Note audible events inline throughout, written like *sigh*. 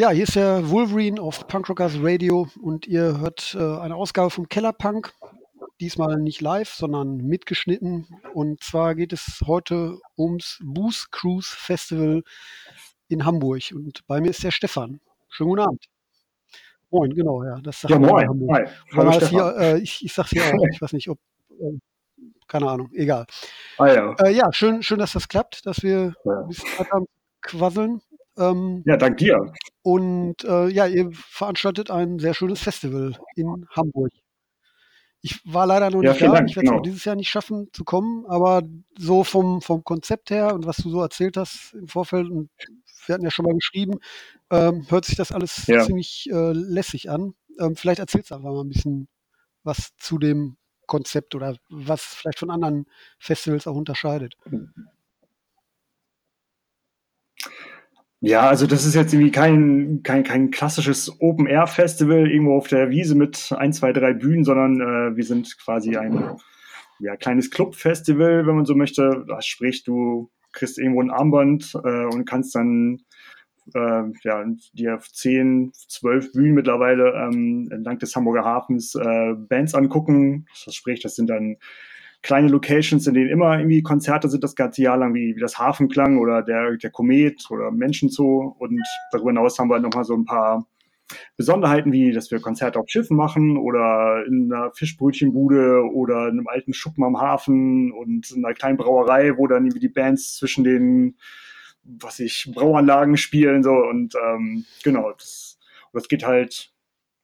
Ja, hier ist der Wolverine auf Punkrockers Radio und ihr hört äh, eine Ausgabe vom Kellerpunk. Diesmal nicht live, sondern mitgeschnitten. Und zwar geht es heute ums Booze Cruise Festival in Hamburg. Und bei mir ist der Stefan. Schönen guten Abend. Moin, genau, ja. Das sagt ja, moin. Hi. Hallo, hier, äh, ich, ich sag's hier auch. Ich weiß nicht, ob. Äh, keine Ahnung, egal. Ah, ja. Äh, ja, schön, schön, dass das klappt, dass wir ja. ein bisschen Zeit haben quasseln. Ähm, ja, dank dir. Und äh, ja, ihr veranstaltet ein sehr schönes Festival in Hamburg. Ich war leider noch ja, nicht da. Dank, ich werde es genau. auch dieses Jahr nicht schaffen zu kommen, aber so vom, vom Konzept her und was du so erzählt hast im Vorfeld, und wir hatten ja schon mal geschrieben, ähm, hört sich das alles ja. ziemlich äh, lässig an. Ähm, vielleicht erzählst du einfach mal ein bisschen was zu dem Konzept oder was vielleicht von anderen Festivals auch unterscheidet. Ja, also das ist jetzt irgendwie kein, kein, kein klassisches Open-Air-Festival irgendwo auf der Wiese mit ein, zwei, drei Bühnen, sondern äh, wir sind quasi ein ja, kleines Club-Festival, wenn man so möchte. Das sprich, du kriegst irgendwo ein Armband äh, und kannst dann äh, ja, dir zehn, zwölf Bühnen mittlerweile ähm, entlang des Hamburger Hafens äh, Bands angucken. Das sprich, das sind dann kleine Locations, in denen immer irgendwie Konzerte sind das ganze Jahr lang, wie, wie das Hafenklang oder der, der Komet oder Menschenzoo. Und darüber hinaus haben wir halt nochmal so ein paar Besonderheiten, wie dass wir Konzerte auf Schiffen machen oder in einer Fischbrötchenbude oder in einem alten Schuppen am Hafen und in einer kleinen Brauerei, wo dann irgendwie die Bands zwischen den was ich, Brauanlagen spielen, so und ähm, genau, das, das geht halt,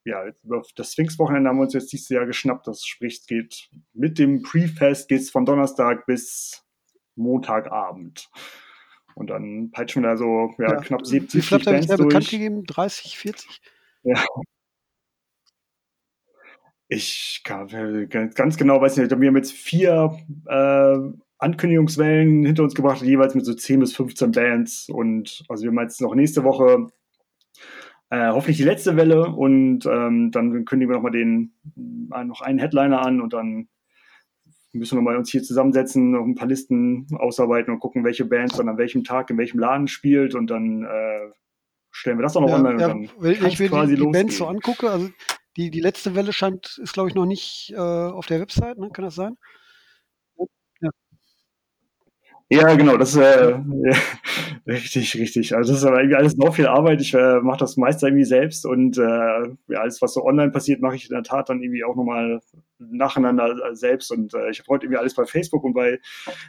ja, über das Sphinx-Wochenende haben wir uns jetzt dieses Jahr geschnappt. Das spricht, es geht mit dem Pre-Fest geht's von Donnerstag bis Montagabend. Und dann peitschen wir da so ja, ja. knapp 70 Wie viel habt ihr Bands bisher bekannt gegeben? 30, 40? Ja. Ich kann, ganz genau weiß nicht, wir haben jetzt vier äh, Ankündigungswellen hinter uns gebracht, jeweils mit so 10 bis 15 Bands. Und also wir haben jetzt noch nächste Woche äh, hoffentlich die letzte Welle und ähm, dann kündigen wir nochmal den äh, noch einen Headliner an und dann müssen wir mal uns hier zusammensetzen, noch ein paar Listen ausarbeiten und gucken, welche Bands dann an welchem Tag in welchem Laden spielt und dann äh, stellen wir das auch noch Ja, online ja, und dann kann's ich mir quasi die, die Bands so angucke, also die, die letzte Welle scheint, ist glaube ich noch nicht äh, auf der Website, ne? kann das sein? Ja, genau, das ist äh, ja, *laughs* richtig, richtig. Also das ist aber irgendwie alles noch viel Arbeit. Ich äh, mache das meist irgendwie selbst und äh, ja, alles, was so online passiert, mache ich in der Tat dann irgendwie auch nochmal nacheinander äh, selbst. Und äh, ich habe heute irgendwie alles bei Facebook und bei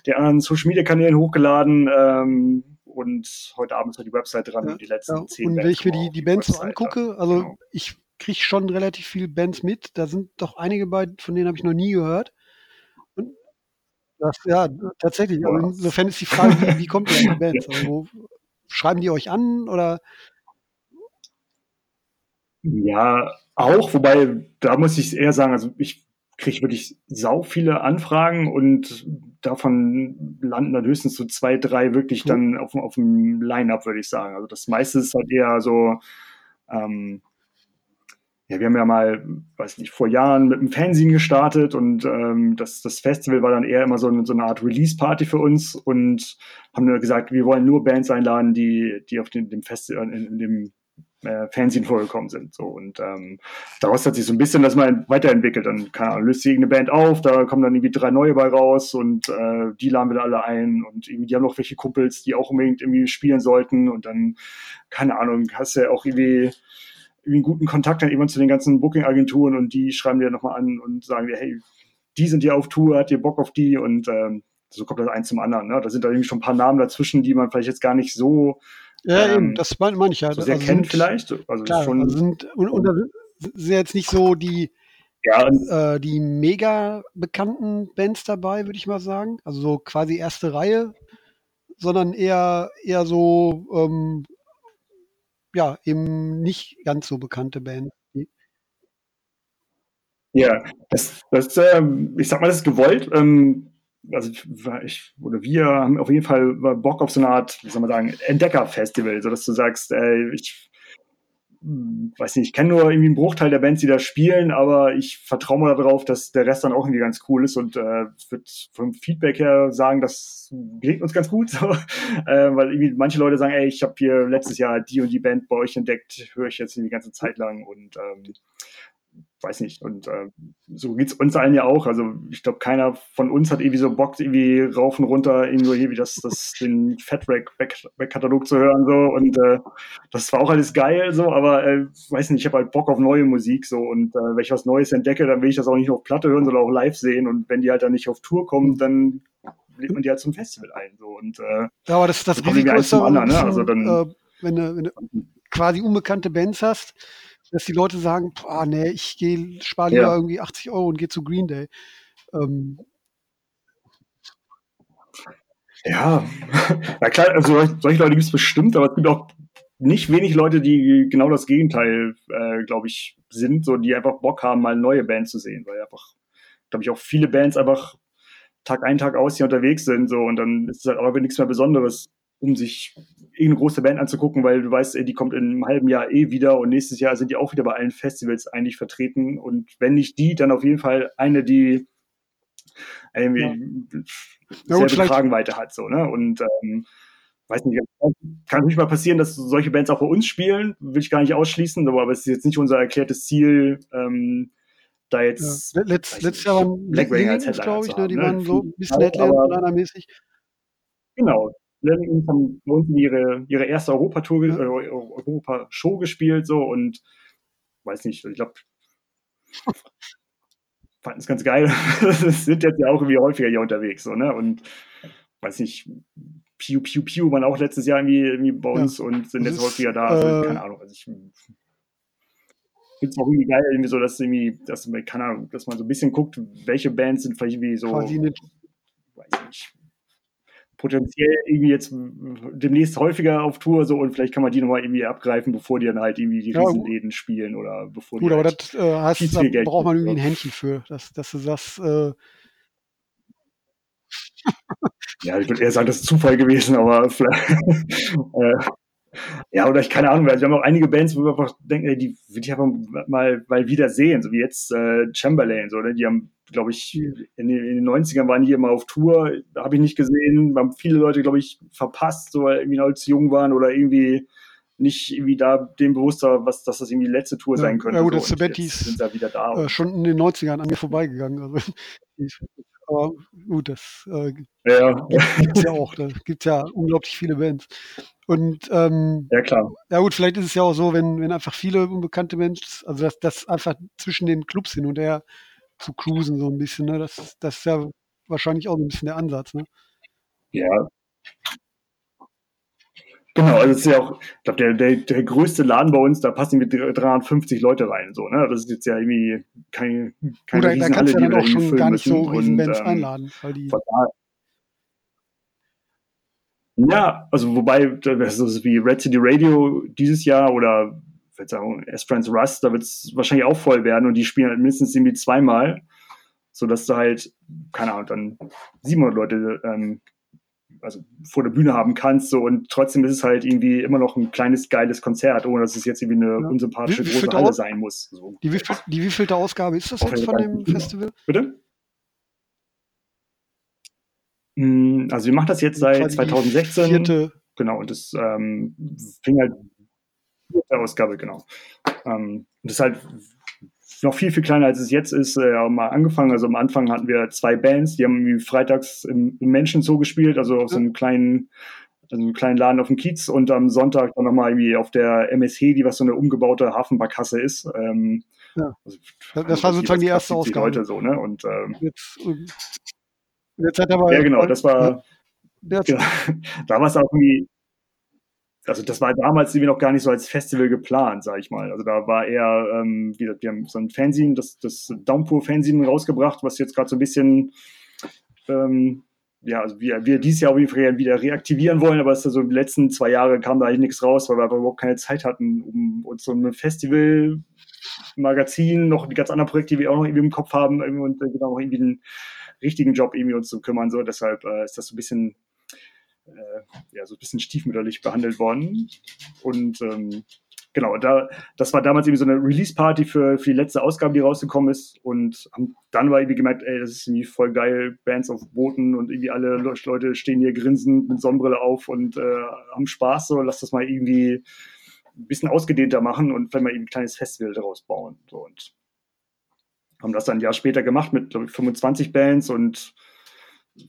den anderen Social Media Kanälen hochgeladen. Ähm, und heute Abend ist halt die Website dran Ja, und die letzten Ja, zehn und wenn Bands ich mir die, die Bands so angucke, also Genau. ich kriege schon relativ viele Bands mit. Da sind doch einige bei, von denen habe ich noch nie gehört. Das, ja, tatsächlich. Also Boah. insofern ist die Frage, wie, wie kommt ihr an die *laughs* Bands? Also schreiben die euch an oder Ja, auch, wobei da muss ich eher sagen, also ich kriege wirklich sau viele Anfragen und davon landen dann höchstens so zwei, drei wirklich Mhm. dann auf, dem- auf dem Line-Up, würde ich sagen. Also das meiste ist halt eher so, ähm, ja, wir haben ja mal, weiß nicht, vor Jahren mit einem Fernsehen gestartet und ähm, das, das Festival war dann eher immer so eine, so eine Art Release-Party für uns und haben nur gesagt, wir wollen nur Bands einladen, die, die auf dem, dem Festival, in, in dem äh, Fernsehen vorgekommen sind. So. Und ähm, daraus hat sich so ein bisschen das mal weiterentwickelt. Dann keine Ahnung, löst sich irgendeine Band auf, da kommen dann irgendwie drei neue bei raus und äh, die laden wir da alle ein und irgendwie, die haben noch welche Kumpels, die auch unbedingt irgendwie spielen sollten und dann, keine Ahnung, hast du ja auch irgendwie irgendwie einen guten Kontakt dann irgendwann zu den ganzen Booking-Agenturen und die schreiben dir nochmal an und sagen dir, hey, die sind ja auf Tour, hat ihr Bock auf die und ähm, so kommt das eins zum anderen. Ne? Da sind da irgendwie schon ein paar Namen dazwischen, die man vielleicht jetzt gar nicht so, ja, Ähm, eben, das meine mein ich ja. so sehr Also kennt sind- vielleicht. Also Klar, schon, also sind, und, und da sind ja jetzt nicht so die, ja, äh, die mega bekannten Bands dabei, würde ich mal sagen. Also so quasi erste Reihe, sondern eher, eher so, ähm, ja, eben nicht ganz so bekannte Bands. Die- Ja, das, das ähm, ich sag mal, das ist gewollt. Ähm, also ich oder wir haben auf jeden Fall Bock auf so eine Art, wie soll man sagen, Entdecker-Festival, so dass du sagst, ey, ich weiß nicht, ich kenne nur irgendwie einen Bruchteil der Bands, die da spielen, aber ich vertraue mal darauf, dass der Rest dann auch irgendwie ganz cool ist und äh, würde vom Feedback her sagen, das geht uns ganz gut, *laughs* so. äh, weil irgendwie manche Leute sagen, ey, ich habe hier letztes Jahr die und die Band bei euch entdeckt, höre ich jetzt die ganze Zeit lang und ähm, weiß nicht. Und äh, so geht's uns allen ja auch. Also ich glaube, keiner von uns hat irgendwie so Bock, irgendwie rauf und runter irgendwo hier wie das, das den Fatrack-Katalog zu hören so. Und äh, das war auch alles geil so, aber äh, weiß nicht, ich habe halt Bock auf neue Musik so. Und äh, wenn ich was Neues entdecke, dann will ich das auch nicht nur auf Platte hören, sondern auch live sehen. Und wenn die halt dann nicht auf Tour kommen, dann lädt man die halt zum Festival ein. So. Und, äh, ja, aber das, das, das Risiko ist dann, anderen, ne? also dann, äh, wenn, du, wenn du quasi unbekannte Bands hast, dass die Leute sagen, boah, nee, ich gehe, spare lieber ja. irgendwie 80 Euro und gehe zu Green Day. Ähm, ja, *laughs* na klar, also solche Leute gibt es bestimmt, aber es gibt auch nicht wenig Leute, die genau das Gegenteil, äh, glaube ich, sind, so die einfach Bock haben, mal neue Bands zu sehen, weil einfach, glaube ich, auch viele Bands einfach Tag ein, Tag aus hier unterwegs sind, so und dann ist es halt auch nichts mehr Besonderes, um sich irgendeine große Band anzugucken, weil du weißt, die kommt in einem halben Jahr eh wieder und nächstes Jahr sind die auch wieder bei allen Festivals eigentlich vertreten. Und wenn nicht die, dann auf jeden Fall eine, die irgendwie ja. selbe ja, Kragenweite hat. So, ne? Und ähm, weiß nicht, kann nicht mal passieren, dass solche Bands auch bei uns spielen, will ich gar nicht ausschließen, aber es ist jetzt nicht unser erklärtes Ziel, ähm, da jetzt. Ja. Letz, letztes Jahr waren Headliner glaube ich, ne? die ne? waren so ein bisschen Headliner-mäßig. Genau, Lemmings haben bei uns ihre, ihre erste Europatour, äh, Europa-Show gespielt, so und weiß nicht, ich glaube, *laughs* fanden es ganz geil. *laughs* sind jetzt ja auch irgendwie häufiger hier unterwegs, so, ne? Und weiß nicht, Piu Piu Piu waren auch letztes Jahr irgendwie, irgendwie bei uns ja. und sind jetzt häufiger da. Also, äh, keine Ahnung. Also ich finde es auch irgendwie geil, irgendwie so, dass irgendwie, dass man, keine Ahnung, dass man so ein bisschen guckt, welche Bands sind vielleicht irgendwie so. Quasi nicht. Weiß nicht potenziell irgendwie jetzt demnächst häufiger auf Tour so und vielleicht kann man die nochmal irgendwie abgreifen, bevor die dann halt irgendwie die ja, Riesenläden spielen oder bevor Gut, die aber halt das äh, heißt, da Geld braucht man irgendwie ein Händchen für, dass, dass du sagst, äh ja, ich würde eher sagen, das ist Zufall gewesen, aber *laughs* vielleicht, äh, ja, oder ich keine Ahnung, also wir haben auch einige Bands, wo wir einfach denken, ey, die würde ich einfach mal, mal wieder sehen, so wie jetzt äh, Chamberlain, so, ne? die haben, glaube ich, in den, in den 90ern waren die immer auf Tour, habe ich nicht gesehen, haben viele Leute, glaube ich, verpasst, so weil irgendwie als jung waren oder irgendwie nicht irgendwie da dem bewusster, was, dass das irgendwie die letzte Tour ja, sein könnte. Ja gut, so. das sind da wieder da. Äh, schon in den 90ern an mir vorbeigegangen. Also, *laughs* aber gut, das äh, ja. gibt es ja auch. Da gibt es ja unglaublich viele Bands. Und ähm, ja, klar. Ja gut, vielleicht ist es ja auch so, wenn, wenn einfach viele unbekannte Menschen, also dass das einfach zwischen den Clubs hin und her zu cruisen, so ein bisschen, ne? Das, das ist ja wahrscheinlich auch ein bisschen der Ansatz, ne? Ja. Genau, also es ist ja auch, ich glaube, der, der, der größte Laden bei uns, da passen mit 350 Leute rein, so, ne? Das ist jetzt ja irgendwie kein, keine Oder da kannst du ja dann auch schon gar nicht so riesen Bands ähm, einladen, weil die. Ja, also wobei, das ist wie Red City Radio dieses Jahr oder sagen, Esperance Rust, da wird es wahrscheinlich auch voll werden und die spielen halt mindestens irgendwie zweimal, sodass du halt, keine Ahnung, dann 700 Leute ähm, also vor der Bühne haben kannst so und trotzdem ist es halt irgendwie immer noch ein kleines geiles Konzert, ohne dass es jetzt irgendwie eine ja. unsympathische wie, wie große Halle sein muss. So. Die, wie, die wievielte Ausgabe ist das jetzt von dem Festival? Bitte? Hm, also wir machen das jetzt seit 2016. Vierte. Genau, und das ähm, fing halt vierte Ausgabe, genau. Ähm, und das ist halt noch viel, viel kleiner, als es jetzt ist, äh, mal angefangen. Also am Anfang hatten wir zwei Bands, die haben freitags im, im Menschenzoo gespielt, also auf so einem kleinen, also einem kleinen Laden auf dem Kiez und am Sonntag dann nochmal irgendwie auf der MSH, die was so eine umgebaute Hafenbarkasse ist. Ähm, ja. Also, das war sozusagen die erste Ausgabe. Leute so, ne? Und ähm, jetzt, Jetzt hat aber, ja, genau, das war. Ja, genau, *laughs* da war es auch irgendwie. Also das war damals irgendwie noch gar nicht so als Festival geplant, sag ich mal. Also da war eher, ähm, wie gesagt, wir haben so ein Fanzine, das, das Downpour-Fanzine rausgebracht, was jetzt gerade so ein bisschen, ähm, ja, also wir, wir dieses Jahr auf jeden Fall wieder reaktivieren wollen, aber es ist so die letzten zwei Jahre kam da eigentlich nichts raus, weil wir aber überhaupt keine Zeit hatten, um uns so ein Festival Magazin, noch die ganz anderen Projekte, die wir auch noch irgendwie im Kopf haben, und genau irgendwie ein richtigen Job irgendwie uns zu kümmern. So, deshalb äh, ist das so ein bisschen, ja, so ein bisschen stiefmütterlich behandelt worden. Und ähm, genau, da, das war damals irgendwie so eine Release-Party für, für die letzte Ausgabe, die rausgekommen ist. Und dann war irgendwie gemerkt, ey, das ist irgendwie voll geil, Bands auf Booten und irgendwie alle Leute stehen hier grinsend mit Sonnenbrille auf und äh, haben Spaß, so lass das mal irgendwie ein bisschen ausgedehnter machen und wenn wir eben ein kleines Festival daraus bauen. So, und haben das dann ein Jahr später gemacht mit, ich, 25 Bands und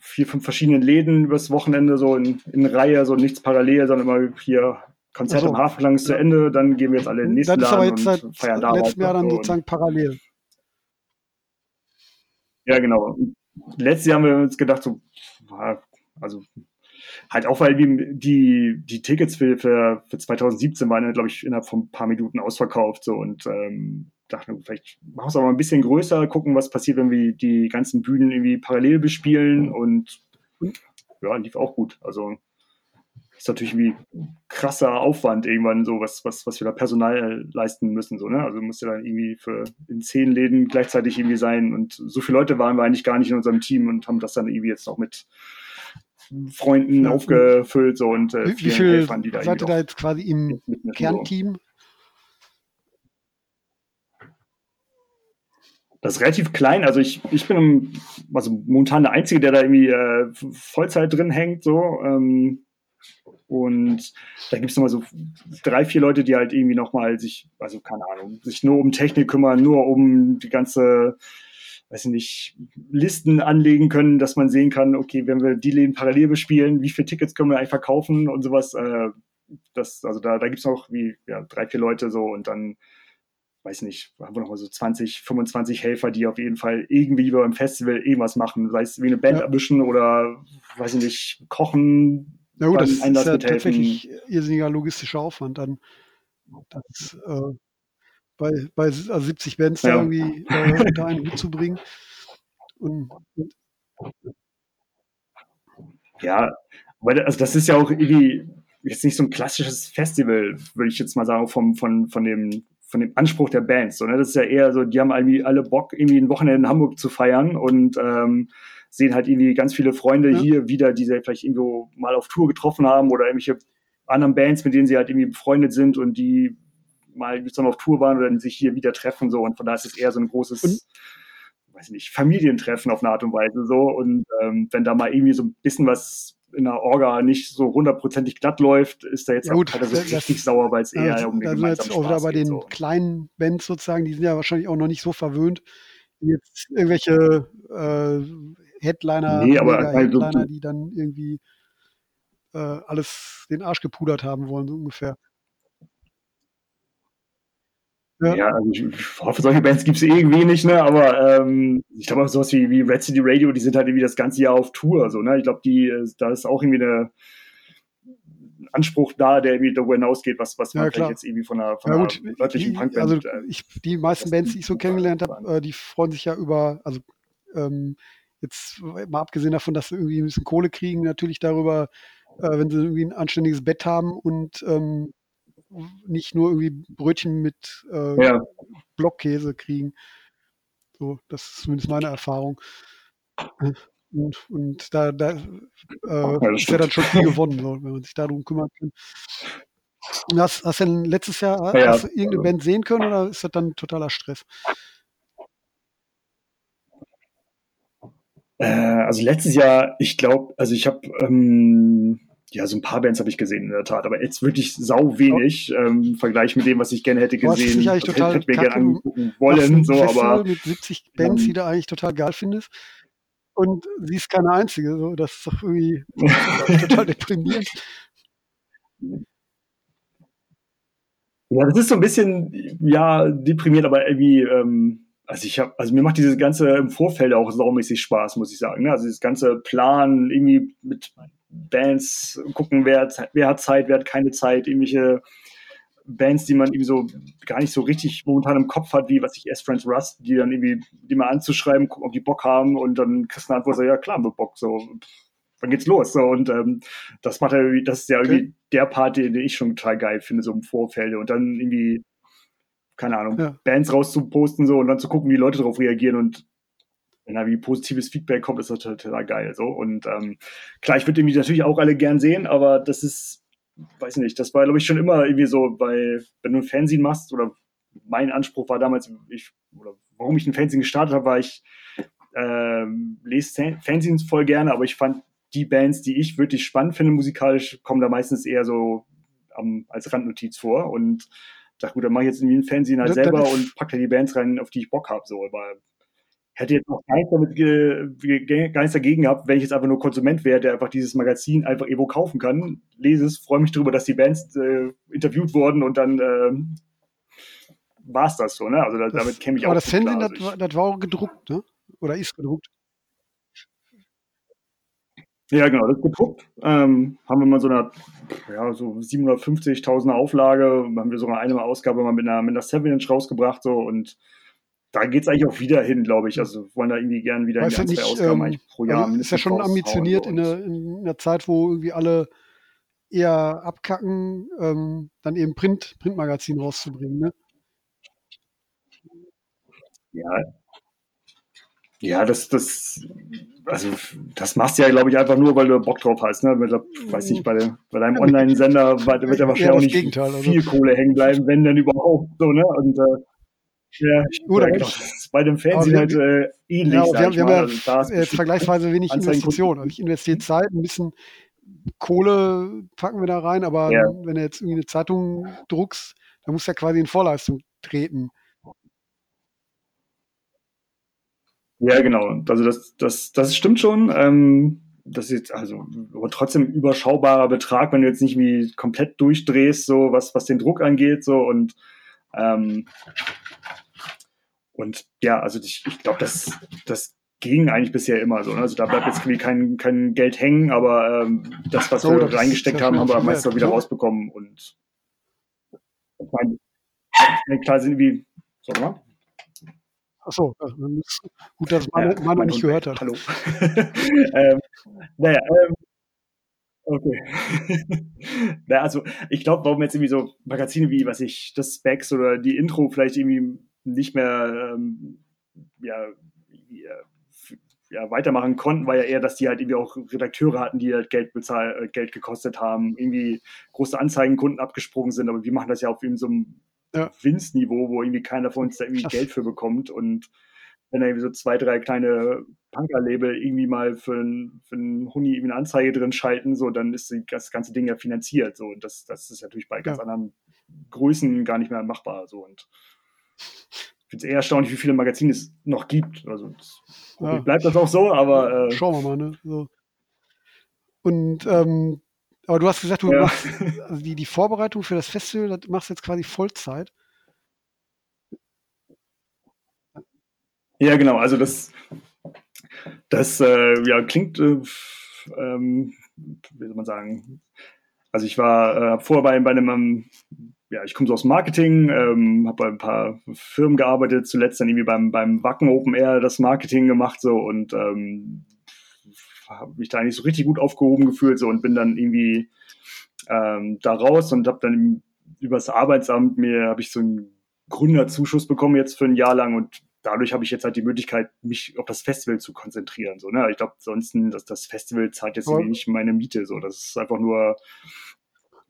vier, fünf verschiedenen Läden übers Wochenende, so in, in Reihe, so nichts parallel, sondern immer hier Konzert also, im Hafenklang ist zu Ende, dann gehen wir jetzt alle in den nächsten das ist aber jetzt seit feiern da letztem Jahr dann sozusagen parallel. Ja, genau. Letztes Jahr haben wir uns gedacht, so, also halt auch, weil die, die Tickets für, für, für 2017 waren, glaube ich, innerhalb von ein paar Minuten ausverkauft. So und ähm, dachte, vielleicht machen wir es mal ein bisschen größer, gucken, was passiert, wenn wir die ganzen Bühnen irgendwie parallel bespielen und ja, lief auch gut. Also ist natürlich wie krasser Aufwand irgendwann so, was, was, was wir da Personal leisten müssen. So, ne? Also musste dann irgendwie für in zehn Läden gleichzeitig irgendwie sein. Und so viele Leute waren wir eigentlich gar nicht in unserem Team und haben das dann irgendwie jetzt auch mit Freunden ja, aufgefüllt. So, und äh, wie, wie viel Helfern, die da ihr da jetzt quasi im Kernteam? So. Das ist relativ klein. Also ich, ich bin also momentan der Einzige, der da irgendwie äh, Vollzeit drin hängt. So. Ähm, und da gibt es nochmal so drei, vier Leute, die halt irgendwie nochmal sich, also keine Ahnung, sich nur um Technik kümmern, nur um die ganze, weiß ich nicht, Listen anlegen können, dass man sehen kann, okay, wenn wir die Läden parallel bespielen, wie viele Tickets können wir eigentlich verkaufen und sowas. Äh, das, also da, da gibt es noch wie ja, drei, vier Leute so und dann weiß nicht, haben wir noch mal so 20, 25 Helfer, die auf jeden Fall irgendwie beim Festival irgendwas machen, sei es wie eine Band ja. erwischen oder, weiß ich nicht, kochen. Ja gut, das ist ja tatsächlich irrsinniger logistischer Aufwand dann. Das, äh, bei, bei also 70 Bands ja. da irgendwie äh, unter einen Hut zu bringen. Und, und ja, weil also das ist ja auch irgendwie jetzt nicht so ein klassisches Festival, würde ich jetzt mal sagen, vom, von, von dem von dem Anspruch der Bands. So, ne? Das ist ja eher so, die haben irgendwie alle Bock, irgendwie ein Wochenende in Hamburg zu feiern und ähm, sehen halt irgendwie ganz viele Freunde ja. hier wieder, die sie vielleicht irgendwo mal auf Tour getroffen haben oder irgendwelche anderen Bands, mit denen sie halt irgendwie befreundet sind und die mal zusammen auf Tour waren oder sich hier wieder treffen. So. Und von daher ist es eher so ein großes, und? weiß nicht, Familientreffen auf eine Art und Weise so. Und ähm, wenn da mal irgendwie so ein bisschen was in der Orga nicht so hundertprozentig glatt läuft, ist da jetzt ja, gut, auch, so richtig sauer, weil es eher also, um den also jetzt auch wieder bei den so. kleinen Bands sozusagen, die sind ja wahrscheinlich auch noch nicht so verwöhnt, jetzt irgendwelche äh, Headliner, nee, aber also, Headliner, die dann irgendwie äh, alles den Arsch gepudert haben wollen, so ungefähr. Ja. ja, also ich, hoffe, solche Bands gibt es irgendwie nicht, ne? Aber ähm, ich glaube, sowas wie, wie Red City Radio, die sind halt irgendwie das ganze Jahr auf Tour. So, ne? Ich glaube, die, äh, da ist auch irgendwie der Anspruch da, der irgendwie darüber hinausgeht, was, was man ja, vielleicht jetzt irgendwie von einer, von ja, gut, einer örtlichen Punkband. Also äh, ich, die meisten Bands, die ich so kennengelernt habe, äh, die freuen sich ja über, also ähm, jetzt mal abgesehen davon, dass sie irgendwie ein bisschen Kohle kriegen, natürlich darüber, äh, wenn sie irgendwie ein anständiges Bett haben und ähm, nicht nur irgendwie Brötchen mit äh, ja. Blockkäse kriegen. So, das ist zumindest meine Erfahrung. Und, und da, da äh, ist ja dann schon viel gewonnen, so, wenn man sich darum kümmern kann. Und hast, hast du denn letztes Jahr ja, hast du irgendeine Band sehen können oder ist das dann totaler Stress? Äh, also letztes Jahr, ich glaube, also ich habe ähm, ja, so ein paar Bands habe ich gesehen in der Tat, aber jetzt wirklich sau wenig ähm, im Vergleich mit dem, was ich gerne hätte gesehen. Was ich total hätte mir gerne angucken wollen, so, aber mit 70 Bands, die du eigentlich total geil findest. Und sie ist keine einzige, so das ist doch irgendwie *laughs* total deprimierend. Ja, das ist so ein bisschen ja deprimierend, aber irgendwie ähm, also ich habe, also mir macht dieses ganze im Vorfeld auch saumäßig Spaß, muss ich sagen. Ne? Also dieses ganze Plan irgendwie mit Bands gucken, wer, wer hat Zeit, wer hat keine Zeit, irgendwelche Bands, die man irgendwie so gar nicht so richtig momentan im Kopf hat, wie was ich S Friends Rust, die dann irgendwie, die mal anzuschreiben, gucken, ob die Bock haben und dann kriegst du eine Antwort, so, ja klar, wir Bock, so, dann geht's los, so, und ähm, das macht ja irgendwie, das ist ja irgendwie okay. der Part, den ich schon total geil finde, so im Vorfeld und dann irgendwie, keine Ahnung, ja. Bands rauszuposten, so, und dann zu gucken, wie Leute darauf reagieren und wenn da wie positives Feedback kommt, ist das total geil. So. Und ähm, klar, ich würde die natürlich auch alle gern sehen, aber das ist weiß nicht, das war, glaube ich, schon immer irgendwie so, bei, wenn du ein Fernsehen machst, oder mein Anspruch war damals, ich, oder warum ich ein Fernsehen gestartet habe, war ich äh, lese Fanzines voll gerne, aber ich fand die Bands, die ich wirklich spannend finde musikalisch, kommen da meistens eher so um, als Randnotiz vor und dachte, gut, dann mache ich jetzt irgendwie ein Fernsehen halt selber und packe da die Bands rein, auf die ich Bock habe. So, aber hätte jetzt noch gar nichts, damit, gar nichts dagegen gehabt, wenn ich jetzt einfach nur Konsument wäre, der einfach dieses Magazin einfach irgendwo kaufen kann, lese es, freue mich darüber, dass die Bands äh, interviewt wurden und dann äh, war es das so, ne? Also da, damit käme ich aber auch. Aber das Fernsehen, das, also das war auch gedruckt, ne? Oder ist gedruckt? Ja, genau, das ist gedruckt. Ähm, haben wir mal so eine, ja, so 750.000 Auflage, haben wir sogar eine Ausgabe mal mit einer, mit einer 7 Inch rausgebracht, so, und da geht es eigentlich auch wieder hin, glaube ich. Also wollen da irgendwie gerne wieder in die ein, zwei Ausgaben ähm, eigentlich pro Jahr. Also ist ja schon ambitioniert in einer, in einer Zeit, wo irgendwie alle eher abkacken, ähm, dann eben Print, Printmagazin rauszubringen, ne? Ja, ja, das, das, also das machst du ja, glaube ich, einfach nur, weil du Bock drauf hast. Ne? Ich weiß nicht, bei, dem, bei deinem Online-Sender wird ja wahrscheinlich ja, auch nicht also. viel Kohle hängen bleiben, wenn denn überhaupt so, ne? Und äh, ja, Oder genau. Bei dem Fernsehen halt äh, ähnlich. Ja, wir, haben, wir haben ja also, äh, vergleichsweise wenig Investitionen. Also ich investiere Zeit, ein bisschen Kohle packen wir da rein, aber ja. wenn du jetzt irgendwie eine Zeitung druckst, dann musst du ja quasi in Vorleistung treten. Ja, genau. Also das, das, das stimmt schon. Ähm, das ist jetzt also aber trotzdem überschaubarer Betrag, wenn du jetzt nicht wie komplett durchdrehst, so was, was den Druck angeht, so und ähm, und ja, also ich, ich glaube, das, das ging eigentlich bisher immer so. Ne? Also da bleibt jetzt irgendwie kein, kein Geld hängen, aber ähm, das, was so, wir das reingesteckt haben, haben wir meistens auch wieder rausbekommen. Und ich meine, klar sind wie, sag mal. Achso, gut, dass man, ja, man nicht gehört hat. Hallo. *laughs* ähm, naja, ähm, okay. *laughs* naja, also ich glaube, warum jetzt irgendwie so Magazine wie, was ich, das Specs oder die Intro vielleicht irgendwie nicht mehr ähm, ja, ja, weitermachen konnten, war ja eher, dass die halt irgendwie auch Redakteure hatten, die halt Geld bezahlt, äh, Geld gekostet haben, irgendwie große Anzeigenkunden abgesprungen sind, aber wir machen das ja auf eben so einem ja. Winzniveau, wo irgendwie keiner von uns da irgendwie Krass. Geld für bekommt. Und wenn da irgendwie so zwei, drei kleine Punker-Label irgendwie mal für einen für ein Huni eine Anzeige drin schalten, so, dann ist das ganze Ding ja finanziert. So. Und das, das ist natürlich bei ganz anderen Größen gar nicht mehr machbar. So. Und ich finde es eher erstaunlich, wie viele Magazine es noch gibt. Also ja. bleibt das auch so, aber. Äh, Schauen wir mal, ne? So. Und ähm, aber du hast gesagt, du ja. machst also die, die Vorbereitung für das Festival, das machst du jetzt quasi Vollzeit. Ja, genau. Also das, das äh, ja, klingt, äh, ähm, wie soll man sagen, also ich war äh, vorher bei, bei einem, ähm, ja, ich komme so aus Marketing, ähm, habe bei ein paar Firmen gearbeitet, zuletzt dann irgendwie beim, beim Wacken Open Air das Marketing gemacht so und ähm, habe mich da eigentlich so richtig gut aufgehoben gefühlt so und bin dann irgendwie ähm, da raus und habe dann übers Arbeitsamt mir habe ich so einen Gründerzuschuss bekommen jetzt für ein Jahr lang und dadurch habe ich jetzt halt die Möglichkeit, mich auf das Festival zu konzentrieren. So, ne? Ich glaube, sonst das, das Festival zahlt jetzt irgendwie nicht meine Miete. So, das ist einfach nur,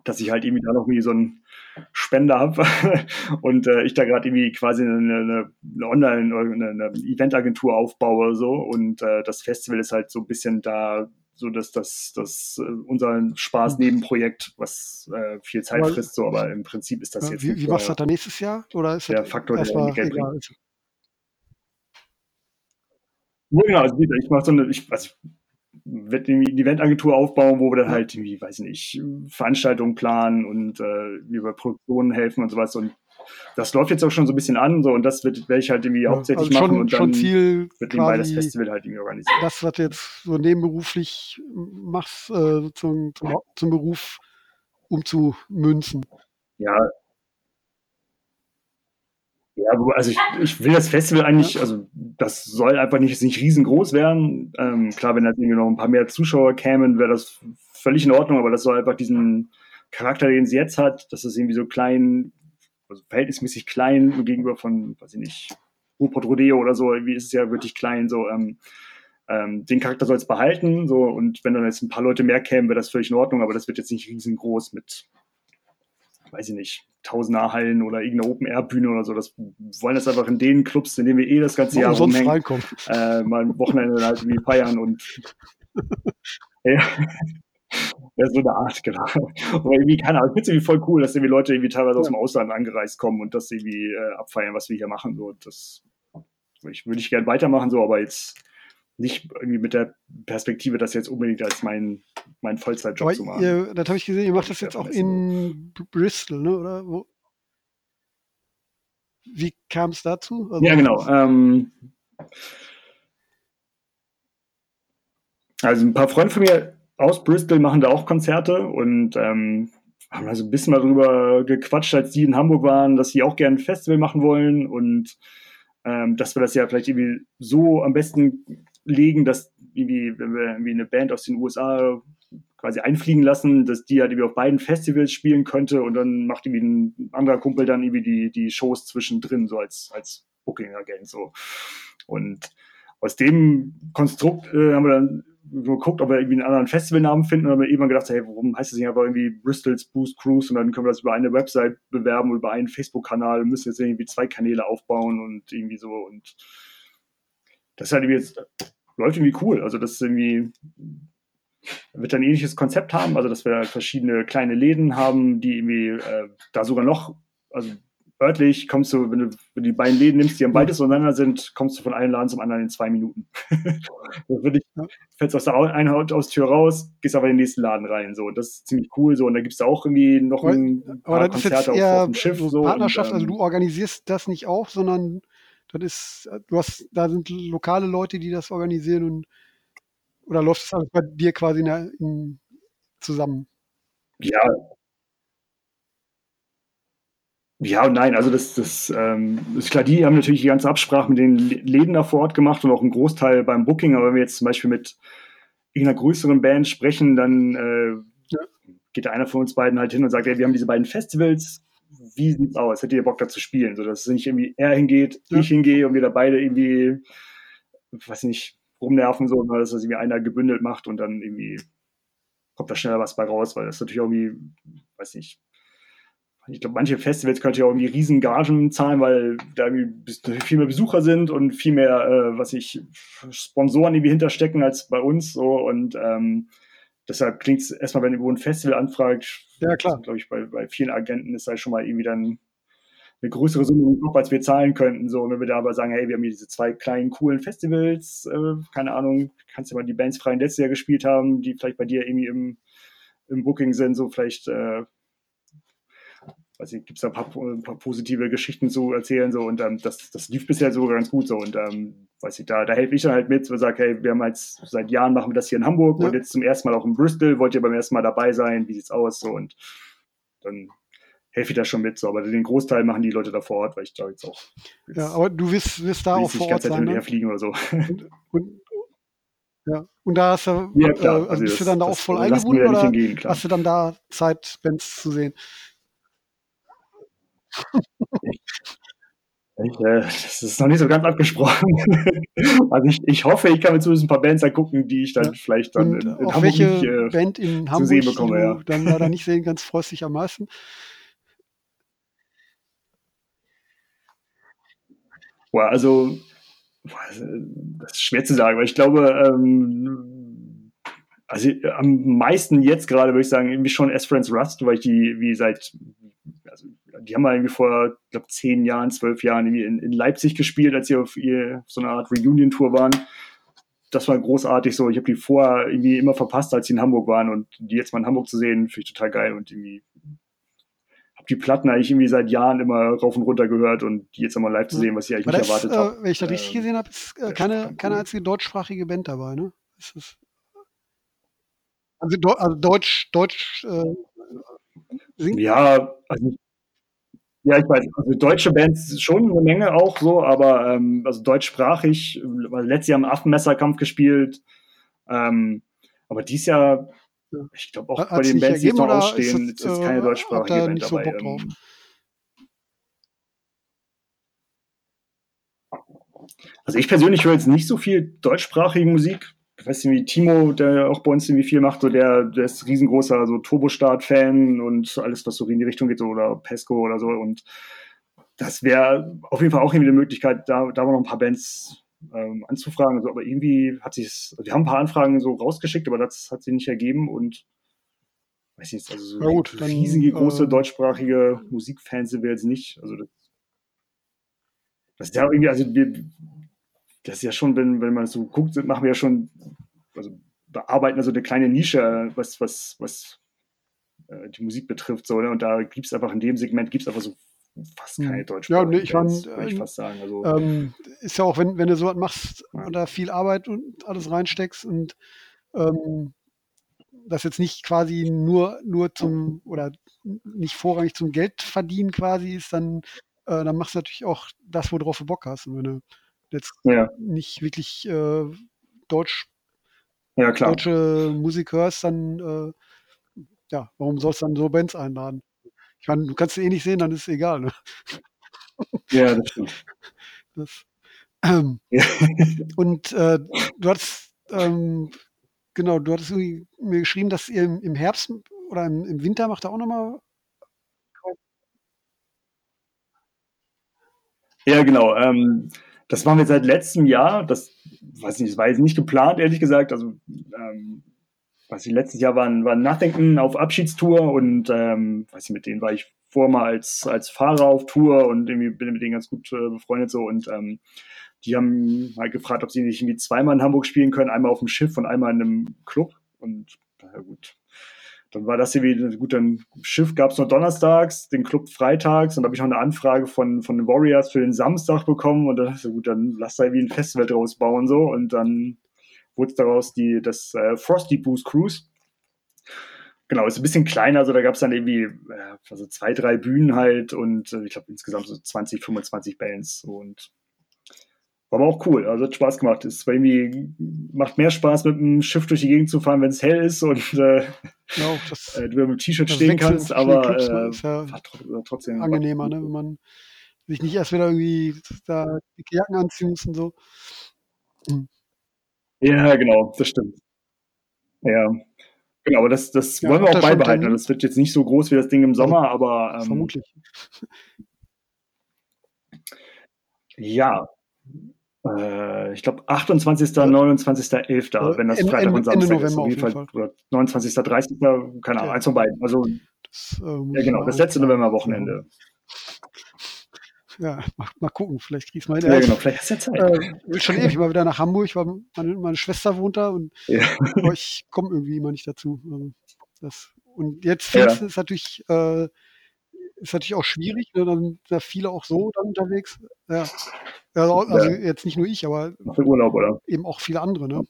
dass ich halt irgendwie da noch irgendwie so einen Spender habe *laughs* und äh, ich da gerade irgendwie quasi eine, eine, Online- oder eine, eine Eventagentur aufbaue so und äh, das Festival ist halt so ein bisschen da so dass das, das äh, unser Spaß-Nebenprojekt, was äh, viel Zeit aber, frisst, so, aber im Prinzip ist das ja, jetzt. Wie, wie machst du das dann nächstes Jahr? Oder ist der Faktor, der Geld bringt? Ja, genau, also ich mache so eine, ich, also werde eine Eventagentur aufbauen, wo wir dann halt irgendwie, weiß nicht, Veranstaltungen planen und äh, über Produktionen helfen und sowas. Und das läuft jetzt auch schon so ein bisschen an, so und das werde ich halt irgendwie ja, hauptsächlich also schon, machen und dann Ziel wird nebenbei das Festival halt irgendwie organisiert. Das, was du jetzt so nebenberuflich machst, äh, zum, zum, zum Beruf umzumünzen. Ja, ja, also ich, ich will das Festival eigentlich, also das soll einfach nicht, nicht riesengroß werden. Ähm, klar, wenn da irgendwie noch ein paar mehr Zuschauer kämen, wäre das völlig in Ordnung, aber das soll einfach diesen Charakter, den sie jetzt hat, dass es irgendwie so klein, also verhältnismäßig klein gegenüber von, weiß ich nicht, Rupert Rodeo oder so, wie ist es ja wirklich klein, so, ähm, ähm, den Charakter soll es behalten, so, und wenn dann jetzt ein paar Leute mehr kämen, wäre das völlig in Ordnung, aber das wird jetzt nicht riesengroß mit, weiß ich nicht, Tausender-Hallen oder irgendeine Open-Air-Bühne oder so. Das wollen das einfach in den Clubs, in denen wir eh das ganze Jahr rumhängen, äh, mal ein Wochenende halt irgendwie feiern und *laughs* ja. Ja, so eine Art, genau. Aber irgendwie, keine Ahnung, ich finde es irgendwie voll cool, dass irgendwie Leute irgendwie teilweise aus dem Ausland angereist kommen und das irgendwie äh, abfeiern, was wir hier machen. So, das ich, würde ich gerne weitermachen, so, aber jetzt nicht irgendwie mit der Perspektive, das jetzt unbedingt als mein, mein Vollzeitjob Aber zu machen. ihr, das habe ich gesehen, ihr macht das jetzt auch in Bristol, ne? Oder wo? Wie kam es dazu? Also, Ja, genau. Ähm, also ein paar Freunde von mir aus Bristol machen da auch Konzerte und ähm, haben also ein bisschen mal drüber gequatscht, als die in Hamburg waren, dass sie auch gerne ein Festival machen wollen und ähm, dass wir das ja vielleicht irgendwie so am besten legen, dass irgendwie, wenn wir irgendwie eine Band aus den USA quasi einfliegen lassen, dass die halt auf beiden Festivals spielen könnte und dann macht irgendwie ein anderer Kumpel dann irgendwie die, die Shows zwischendrin, so als, als Booking-Agent so. Und aus dem Konstrukt äh, haben wir dann geguckt, ob wir irgendwie einen anderen Festivalnamen finden und haben irgendwann gedacht, hey, warum heißt das nicht einfach irgendwie Bristol's Boost Cruise und dann können wir das über eine Website bewerben oder über einen Facebook-Kanal und müssen jetzt irgendwie zwei Kanäle aufbauen und irgendwie so und das halt irgendwie jetzt, läuft irgendwie cool. Also das ist irgendwie, wird ein ähnliches Konzept haben, also dass wir verschiedene kleine Läden haben, die irgendwie äh, da sogar noch, also örtlich kommst du, wenn du, wenn du die beiden Läden nimmst, die am weitesten auseinander sind, kommst du von einem Laden zum anderen in zwei Minuten. *laughs* wirklich, Ja. fällst aus der einen Haustür raus, gehst aber in den nächsten Laden rein. So, das ist ziemlich cool. So, und da gibt es auch irgendwie noch Aber- ein paar Aber jetzt Konzerte auf, auf dem Schiff. so Partnerschaft, und, also ähm, du organisierst das nicht auch, sondern das ist, du hast, da sind lokale Leute, die das organisieren und oder läuft das alles bei dir quasi in, der- in, zusammen? Ja. Ja und nein, also das, das ähm, ist klar, die haben natürlich die ganze Absprache mit den Läden da vor Ort gemacht und auch einen Großteil beim Booking, aber wenn wir jetzt zum Beispiel mit irgendeiner größeren Band sprechen, dann äh, Ja. geht da einer von uns beiden halt hin und sagt, ey, wir haben diese beiden Festivals, wie sieht's aus? Hättet ihr Bock da zu spielen? So, dass es nicht irgendwie er hingeht, Ja. ich hingehe und wir da beide irgendwie, weiß nicht, rumnerven, so, sondern dass das irgendwie einer gebündelt macht und dann irgendwie kommt da schneller was bei raus, weil das natürlich irgendwie, weiß nicht, ich glaube, manche Festivals könnte ja auch irgendwie riesen Gagen zahlen, weil da irgendwie viel mehr Besucher sind und viel mehr, äh, was ich, Sponsoren irgendwie hinterstecken als bei uns. So und ähm, deshalb klingt es erstmal, wenn irgendwo ein Festival anfragt, Ja, klar. glaube ich, bei, bei vielen Agenten ist halt schon mal irgendwie dann eine größere Summe im Kopf, als wir zahlen könnten. So, und wenn wir da aber sagen, hey, wir haben hier diese zwei kleinen, coolen Festivals, äh, keine Ahnung, kannst du mal die Bands freien letztes Jahr gespielt haben, die vielleicht bei dir irgendwie im, im Booking sind, so vielleicht, äh, weiß ich, gibt es da ein paar, ein paar positive Geschichten zu erzählen, so, und ähm, das, das lief bisher sogar ganz gut so, und ähm, weiß ich, da, da helfe ich dann halt mit, und sage, hey, wir haben jetzt, seit Jahren machen wir das hier in Hamburg Ja. und jetzt zum ersten Mal auch in Bristol, wollt ihr beim ersten Mal dabei sein, wie sieht's aus, so, und dann helfe ich da schon mit, so, aber den Großteil machen die Leute da vor Ort, weil ich da jetzt auch jetzt Ja, aber du wirst, wirst da auch vor Ort ganze Zeit sein. und Ne? fliegen oder so. Und, ja. und da hast du, Ja, äh, klar, also also bist du das- dann da auch voll eingebunden oder hingehen, hast du dann da Zeit, Bands zu sehen? Ich, äh, das ist noch nicht so ganz abgesprochen. *laughs* also ich, ich hoffe, ich kann mir zumindest ein paar Bands angucken, die ich dann Ja. vielleicht dann Und in, in Hamburg welche nicht äh, Band in zu Hamburg, sehen bekomme, ja. dann leider nicht *laughs* sehen am meisten? Boah, also boah, das ist schwer zu sagen, weil ich glaube, ähm, also am meisten jetzt gerade würde ich sagen, irgendwie schon S-Friends Rust, weil ich die wie seit, also die haben mal irgendwie vor, ich glaube, zehn Jahren, zwölf Jahren irgendwie in, in Leipzig gespielt, als sie auf, ihr, so einer Art Reunion-Tour waren. Das war großartig so. Ich habe die vorher irgendwie immer verpasst, als sie in Hamburg waren und die jetzt mal in Hamburg zu sehen, finde ich total geil und irgendwie habe die Platten eigentlich irgendwie seit Jahren immer rauf und runter gehört und die jetzt einmal live zu sehen, was ich eigentlich nicht erwartet habe. äh, wenn ich das richtig Ähm, gesehen habe, ist äh, keine, keine einzige deutschsprachige Band dabei, ne? Ist das, also, also Deutsch, Deutsch äh, singt? Ja, also, ja, ich weiß, also deutsche Bands schon eine Menge auch so, aber ähm, also deutschsprachig, weil letztes Jahr im Affenmesserkampf gespielt, ähm, aber dies Jahr, Ja. ich glaube auch bei den Bands, die noch oder ist ausstehen, das, ist jetzt äh, keine deutschsprachige ihr Band so dabei. Ähm, Also ich persönlich höre jetzt nicht so viel deutschsprachige Musik. Ich weiß nicht, wie Timo, der auch bei uns irgendwie viel macht, so der, der ist riesengroßer so Turbostart-Fan und alles, was so in die Richtung geht, so, oder Pesco oder so. Und das wäre auf jeden Fall auch irgendwie eine Möglichkeit, da, da noch ein paar Bands ähm, anzufragen. Also, aber irgendwie hat sich also wir haben ein paar Anfragen so rausgeschickt, aber das hat sich nicht ergeben und weiß nicht, also so gut, dann, riesige große äh, deutschsprachige Musikfans sind wir jetzt nicht. Also das, das ist ja irgendwie, also wir, das ist ja schon, wenn, wenn man so guckt, machen wir ja schon, also bearbeiten also eine kleine Nische, was, was, was äh, die Musik betrifft. So, ne? Und da gibt es einfach in dem Segment gibt es einfach so fast keine Hm. deutsche Ja, nee, ich meine, würde ich äh, fast sagen. Also, ähm, ist ja auch, wenn, wenn du so was machst Ja. und da viel Arbeit und alles reinsteckst und ähm, das jetzt nicht quasi nur, nur zum oder nicht vorrangig zum Geld verdienen quasi ist, dann, äh, dann machst du natürlich auch das, worauf du Bock hast. Und wenn du jetzt ja, nicht wirklich äh, Deutsch, ja, klar. deutsche Musik hörst, dann äh, ja, warum sollst du dann so Bands einladen? Ich meine, du kannst sie eh nicht sehen, dann ist es egal. Ne? Ja, das stimmt. *laughs* Das, ähm, Ja. *laughs* und äh, du hattest, ähm, genau, du hattest mir geschrieben, dass ihr im, im Herbst oder im, im Winter macht ihr auch nochmal. Ja, genau. Ähm, das machen wir seit letztem Jahr. Das weiß nicht, das war jetzt nicht geplant, ehrlich gesagt. Also, ähm, weiß ich, letztes Jahr waren, waren Nothington auf Abschiedstour und ähm, weiß ich, mit denen war ich vorher mal als, als Fahrer auf Tour und irgendwie bin mit denen ganz gut äh, befreundet so und ähm, die haben halt gefragt, ob sie nicht irgendwie zweimal in Hamburg spielen können, einmal auf dem Schiff und einmal in einem Club. Und ja gut, dann war das irgendwie, gut, dann Schiff gab es nur donnerstags, den Club freitags. Und da habe ich noch eine Anfrage von, von den Warriors für den Samstag bekommen. Und dann ich, gut, dann lass da irgendwie ein Festival draus bauen so. Und dann wurde daraus die, das äh, Frosty Boost Cruise. Genau, ist ein bisschen kleiner, also da gab es dann irgendwie äh, also zwei, drei Bühnen halt und äh, ich glaube insgesamt so 20, 25 Bands. Und war aber auch cool, also hat Spaß gemacht. Es war irgendwie, macht mehr Spaß, mit dem Schiff durch die Gegend zu fahren, wenn es hell ist und äh, Ja, das, *laughs* äh, du mit dem T-Shirt stehen kannst, aber ne, äh, ist ja trotzdem angenehmer, ne, wenn man sich nicht erst wieder irgendwie da dicke Jacken anziehen muss und so. Hm. Ja, genau, das stimmt. Ja, genau, aber das, das Ja, wollen wir auch beibehalten. Das wird jetzt nicht so groß wie das Ding im Also Sommer, aber ähm, vermutlich. ja, äh, ich glaube 28., Ja. 29., 11., Äh, wenn das Ende, Freitag Ende, und Ende Samstag ist, November auf auf jeden Fall, Fall. oder 29., 30., keine Ahnung, Okay. eins von beiden. Also, Das äh, ja genau, das letzte. Novemberwochenende. Ja, mal, mal gucken, vielleicht kriegst du mal hin. Ja, Ja, genau, ich vielleicht hast du ja Zeit. äh, will schon ewig mal wieder nach Hamburg, weil meine, meine Schwester wohnt da und Ja, *laughs* ich komme irgendwie immer nicht dazu. Also das, und jetzt ja, ist natürlich, äh, ist natürlich auch schwierig, ne? Dann sind da viele auch so dann unterwegs. Ja. Also, also ja, jetzt nicht nur ich, aber Urlaub, eben auch viele andere, ne?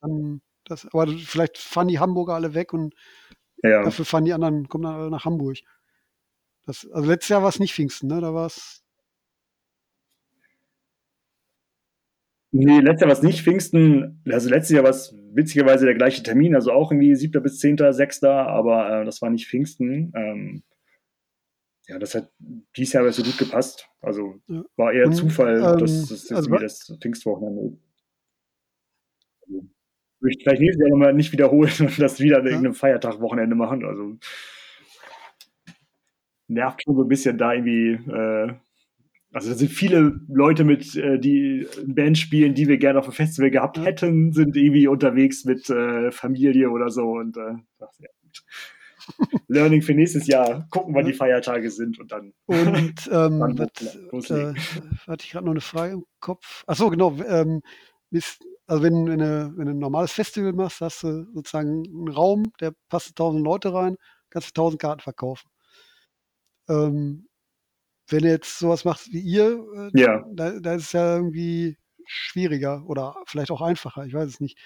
Dann, das, aber vielleicht fahren die Hamburger alle weg und Ja, dafür fahren die anderen, kommen dann alle nach Hamburg. Das, also letztes Jahr war es nicht Pfingsten, ne? Da war es. Nee, letztes Jahr war es nicht Pfingsten. Also letztes Jahr war es witzigerweise der gleiche Termin, also auch irgendwie 7. bis 10., 6., aber äh, das war nicht Pfingsten. Ähm, ja, das hat dieses Jahr so gut gepasst. Also war eher Und Zufall, dass ähm, das jetzt also das Pfingstwochenende ist. Also, Würde ich vielleicht nächstes Jahr nochmal nicht wiederholen *laughs* und das wieder an ja, irgendeinem Feiertag-Wochenende machen. Also nervt schon so ein bisschen da irgendwie. Äh, also da sind viele Leute mit, äh, die Band spielen, die wir gerne auf dem Festival gehabt hätten, sind irgendwie unterwegs mit äh, Familie oder so und äh, ach, ja, gut. Learning für nächstes Jahr, gucken, wann ja. die Feiertage sind und dann, Und ähm, dann was, äh, hatte ich gerade noch eine Frage im Kopf. Ach so, genau. Ähm, ist, also wenn, wenn, du, wenn du ein normales Festival machst, hast du sozusagen einen Raum, der passt 1000 Leute rein, kannst du 1000 Karten verkaufen. Ähm, wenn du jetzt sowas machst wie ihr, äh, Ja, da, da ist es ja irgendwie schwieriger oder vielleicht auch einfacher, ich weiß es nicht.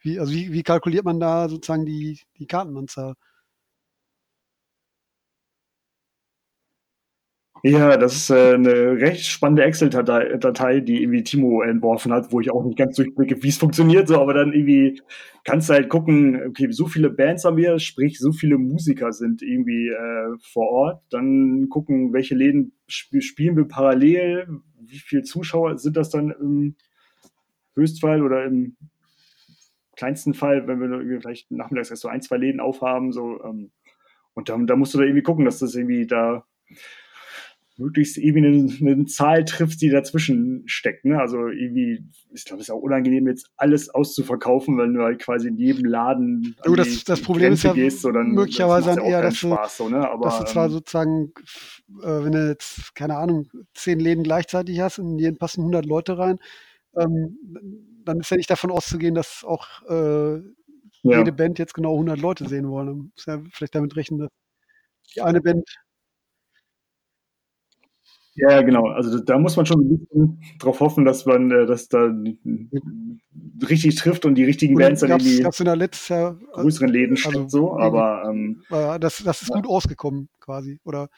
Wie, also wie, wie kalkuliert man da sozusagen die, die Kartenanzahl? Ja, das ist äh, eine recht spannende Excel-Datei, die irgendwie Timo entworfen hat, wo ich auch nicht ganz durchblicke, wie es funktioniert, so, aber dann irgendwie kannst du halt gucken, okay, so viele Bands haben wir, sprich, so viele Musiker sind irgendwie äh, vor Ort, dann gucken, welche Läden sp spielen wir parallel, wie viele Zuschauer sind das dann im Höchstfall oder im kleinsten Fall, wenn wir vielleicht nachmittags erst so ein, zwei Läden aufhaben, so, ähm, und da musst du da irgendwie gucken, dass das irgendwie da möglichst irgendwie eine, eine Zahl trifft, die dazwischen steckt. Ne? Also irgendwie, ich glaube, es ist auch unangenehm, jetzt alles auszuverkaufen, wenn du halt quasi in jedem Laden. Du, das, das Problem Grenze ist ja gehst, so, dann, möglicherweise dann eher, dass, Spaß, du, so, ne? Aber, dass du zwar ähm, sozusagen, äh, wenn du jetzt, keine Ahnung, zehn Läden gleichzeitig hast und in jeden passen 100 Leute rein, ähm, dann ist ja nicht davon auszugehen, dass auch äh, ja. jede Band jetzt genau 100 Leute sehen wollen. Dann ist ja vielleicht damit rechnen, dass die eine Band ja, genau. Also da muss man schon ein bisschen drauf hoffen, dass man äh, das da richtig trifft und die richtigen Bands dann in die Jahr, größeren Läden also, steckt, so. Aber ähm, das, das ist gut ausgekommen quasi, oder?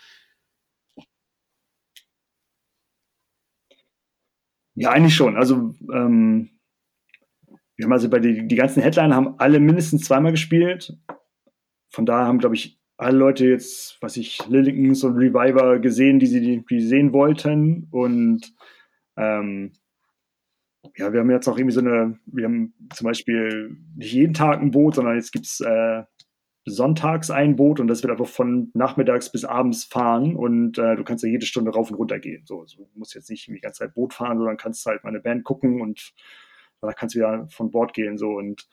Ja, eigentlich schon. Also ähm, wir haben also bei die, die ganzen Headliner haben alle mindestens zweimal gespielt. Von daher haben, glaube ich, alle Leute jetzt, was ich, Lilligans und Reviver gesehen, die sie die sehen wollten. Und ähm, ja, wir haben jetzt auch irgendwie so eine, wir haben zum Beispiel nicht jeden Tag ein Boot, sondern jetzt gibt's äh, sonntags ein Boot und das wird einfach von nachmittags bis abends fahren und äh, du kannst ja jede Stunde rauf und runter gehen. So, so du musst jetzt nicht die ganze Zeit Boot fahren, sondern kannst halt mal eine Band gucken und danach kannst du wieder von Bord gehen. So und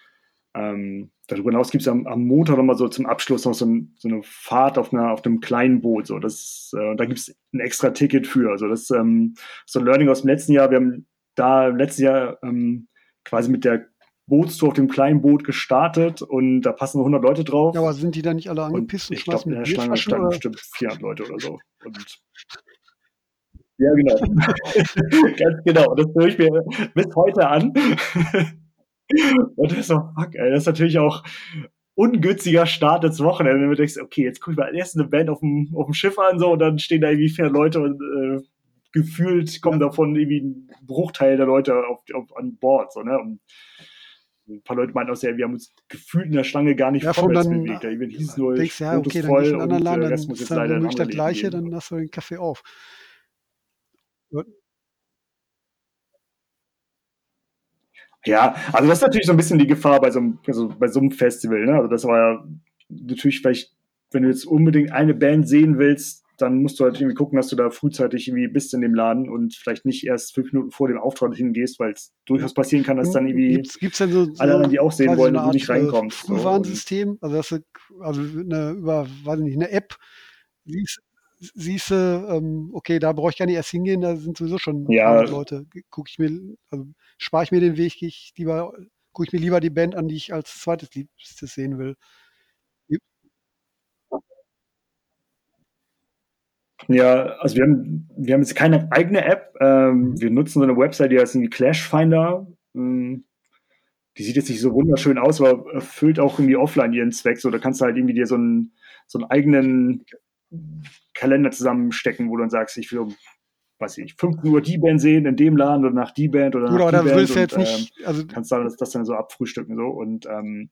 ähm, darüber hinaus gibt es am, am Montag nochmal so zum Abschluss noch so, ein, so, eine Fahrt auf, einer, auf einem kleinen Boot. So. Das, äh, da gibt es ein extra Ticket für. Also das ähm, so ein Learning aus dem letzten Jahr. Wir haben da letztes Jahr ähm, quasi mit der Bootstour auf dem kleinen Boot gestartet und da passen 100 Leute drauf. Ja, aber sind die da nicht alle angepisst und, und ich glaube, in der Schlange standen bestimmt 400 Leute oder so. Und ja, genau. *laughs* Ganz genau. Das höre ich mir bis heute an. *laughs* Und das ist so, fuck, ey, das ist natürlich auch ungünstiger Start ins Wochenende, wenn du denkst, okay, jetzt guck ich mal erst eine Band auf dem, auf dem Schiff an, so, und dann stehen da irgendwie vier Leute und äh, gefühlt kommen davon irgendwie ein Bruchteil der Leute auf, auf, an Bord, so, ne? Und ein paar Leute meinten auch sehr, wir haben uns gefühlt in der Schlange gar nicht ja, vorwärts dann, bewegt. Da hieß nur, denkst, ja, okay, dann voll und anderen Laden, dann ist dann womöglich das Gleiche, dann hast du den Kaffee auf. Ja, also das ist natürlich so ein bisschen die Gefahr bei so einem, also bei so einem Festival. Ne? Also das war ja natürlich vielleicht, wenn du jetzt unbedingt eine Band sehen willst, dann musst du halt irgendwie gucken, dass du da frühzeitig irgendwie bist in dem Laden und vielleicht nicht erst fünf Minuten vor dem Auftritt hingehst, weil es durchaus passieren kann, dass dann irgendwie gibt's, gibt's denn so, alle anderen, die auch sehen wollen, so du nicht äh, reinkommst. Frühwarnsystem, so. also, das, also eine, über, weiß nicht, eine App, siehst, siehst du, ähm, okay, da brauche ich gar nicht erst hingehen, da sind sowieso schon ja. Leute. Gucke ich mir, also spare ich mir den Weg, ich lieber, gucke ich mir lieber die Band an, die ich als zweites Liebstes sehen will. Ja, also wir haben, wir haben jetzt keine eigene App. Ähm, wir nutzen so eine Website, die heißt irgendwie Clash Finder. Ähm, die sieht jetzt nicht so wunderschön aus, aber erfüllt auch irgendwie offline ihren Zweck. So, da kannst du halt irgendwie dir so einen, so einen eigenen Kalender zusammenstecken, wo du dann sagst, ich will um weiß ich, 15 Uhr die Band sehen in dem Laden oder nach die Band oder nach oder die Band. Und, jetzt nicht, ähm, also kannst dann das, das, dann so abfrühstücken so und ähm,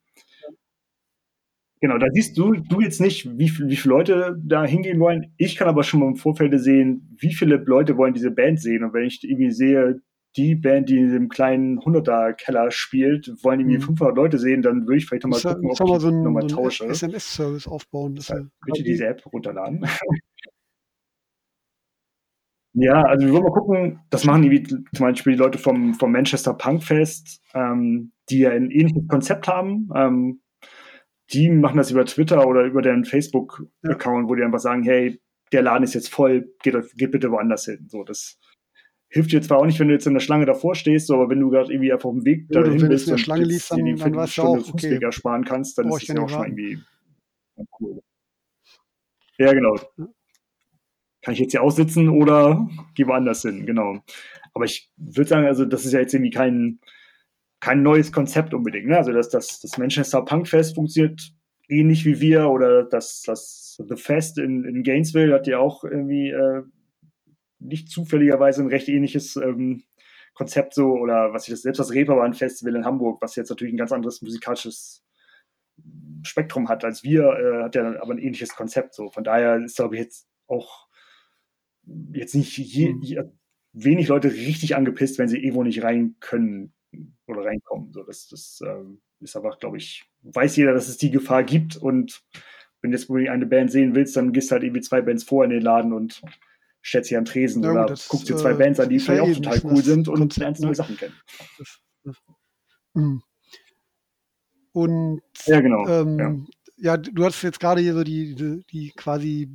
genau, da siehst du du jetzt nicht, wie, wie viele Leute da hingehen wollen. Ich kann aber schon mal im Vorfeld sehen, wie viele Leute wollen diese Band sehen und wenn ich irgendwie sehe, die Band, die in dem kleinen 100er-Keller spielt, wollen irgendwie mhm. 500 Leute sehen, dann würde ich vielleicht nochmal gucken, ob ich so nochmal tausche. SMS-Service aufbauen. Das ja, bitte diese App runterladen. *laughs* Ja, also wir wollen mal gucken, das machen die, zum Beispiel die Leute vom, vom Manchester Punk Fest, ähm, die ja ein ähnliches Konzept haben. Ähm, die machen das über Twitter oder über deren Facebook-Account, wo die einfach sagen, hey, der Laden ist jetzt voll, geht, geht bitte woanders hin. So, das hilft dir zwar auch nicht, wenn du jetzt in der Schlange davor stehst, so, aber wenn du gerade irgendwie einfach auf dem Weg dahin bist, wenn du in der Schlange liest, dann, dann weißt du auch, okay, ersparen kannst, dann ist das ja auch schon irgendwie cool. Ja, genau kann ich jetzt hier aussitzen oder gehe woanders hin, genau. Aber ich würde sagen, also das ist ja jetzt irgendwie kein, kein neues Konzept unbedingt. Ne? Also dass das, das Manchester Punk Fest funktioniert ähnlich wie wir oder das, das The Fest in, in Gainesville hat ja auch irgendwie äh, nicht zufälligerweise ein recht ähnliches ähm, Konzept so, oder was ich das selbst das Reeperbahn-Festival in Hamburg, was jetzt natürlich ein ganz anderes musikalisches Spektrum hat als wir, äh, hat ja aber ein ähnliches Konzept so. Von daher ist, glaube ich, jetzt auch jetzt nicht je, mhm. je, wenig Leute richtig angepisst, wenn sie irgendwo nicht rein können oder reinkommen. So, das, das ähm, ist aber, glaube ich, weiß jeder, dass es die Gefahr gibt und wenn du jetzt eine Band sehen willst, dann gehst du halt irgendwie zwei Bands vor in den Laden und stellst sie an Tresen ja, oder das, guckst dir zwei äh, Bands an, die vielleicht auch total cool sind und Konzept, lernst neue ne? Sachen kennen. Das, das, mhm. und ja, genau. Ähm, ja ja, du hast jetzt gerade hier so die, die, die quasi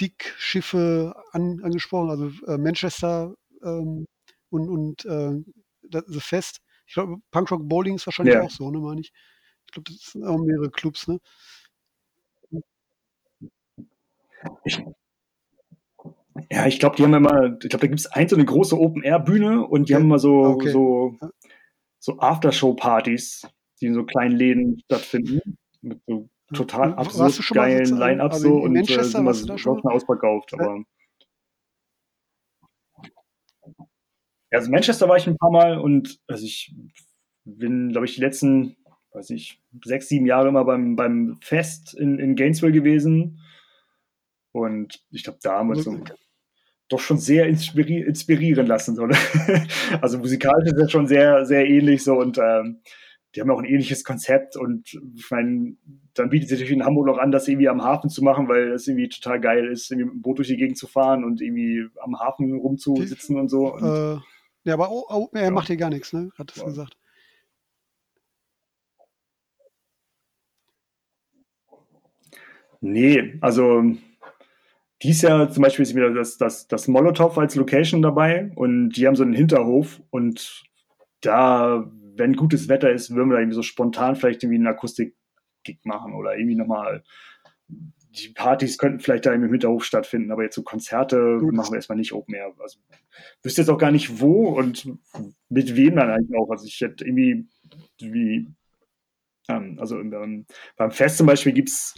Dickschiffe an, angesprochen, also äh, Manchester ähm, und, und äh, das Fest. Ich glaube, Punkrock Bowling ist wahrscheinlich ja. auch so, ne, meine ich. Ich glaube, das sind auch mehrere Clubs, ne? Ich, ja, ich glaube, die haben immer, ich glaube, da gibt es eine große Open-Air-Bühne und die okay. haben immer so, okay. so, so Aftershow-Partys, die in so kleinen Läden stattfinden. Mit so total absurd geilen Line-Up also so und äh, sind wir da schon ausverkauft. Aber also Manchester war ich ein paar Mal und also ich bin, glaube ich, die letzten, weiß ich, sechs, sieben Jahre immer beim, beim Fest in, in Gainesville gewesen. Und ich glaube, da haben wir so doch schon sehr inspiri inspirieren lassen. So, ne? *laughs* also musikalisch ist das schon sehr, sehr ähnlich so und ähm, die haben auch ein ähnliches Konzept und ich meine, dann bietet sich natürlich in Hamburg noch an, das irgendwie am Hafen zu machen, weil das irgendwie total geil ist, irgendwie mit dem Boot durch die Gegend zu fahren und irgendwie am Hafen rumzusitzen die, und so. Und, äh, ja, aber oh, er ja. macht hier gar nichts, ne? Hat es ja. gesagt. Nee, also dies Jahr zum Beispiel ist wieder das, das, das Molotow als Location dabei und die haben so einen Hinterhof und da wenn gutes Wetter ist, würden wir da irgendwie so spontan vielleicht irgendwie einen Akustik-Gig machen oder irgendwie nochmal die Partys könnten vielleicht da im Hinterhof stattfinden, aber jetzt so Konzerte Gut. machen wir erstmal nicht Open Air. Also wüsste jetzt auch gar nicht wo und mit wem dann eigentlich auch. Also ich hätte irgendwie wie, ähm, also im, beim Fest zum Beispiel gibt es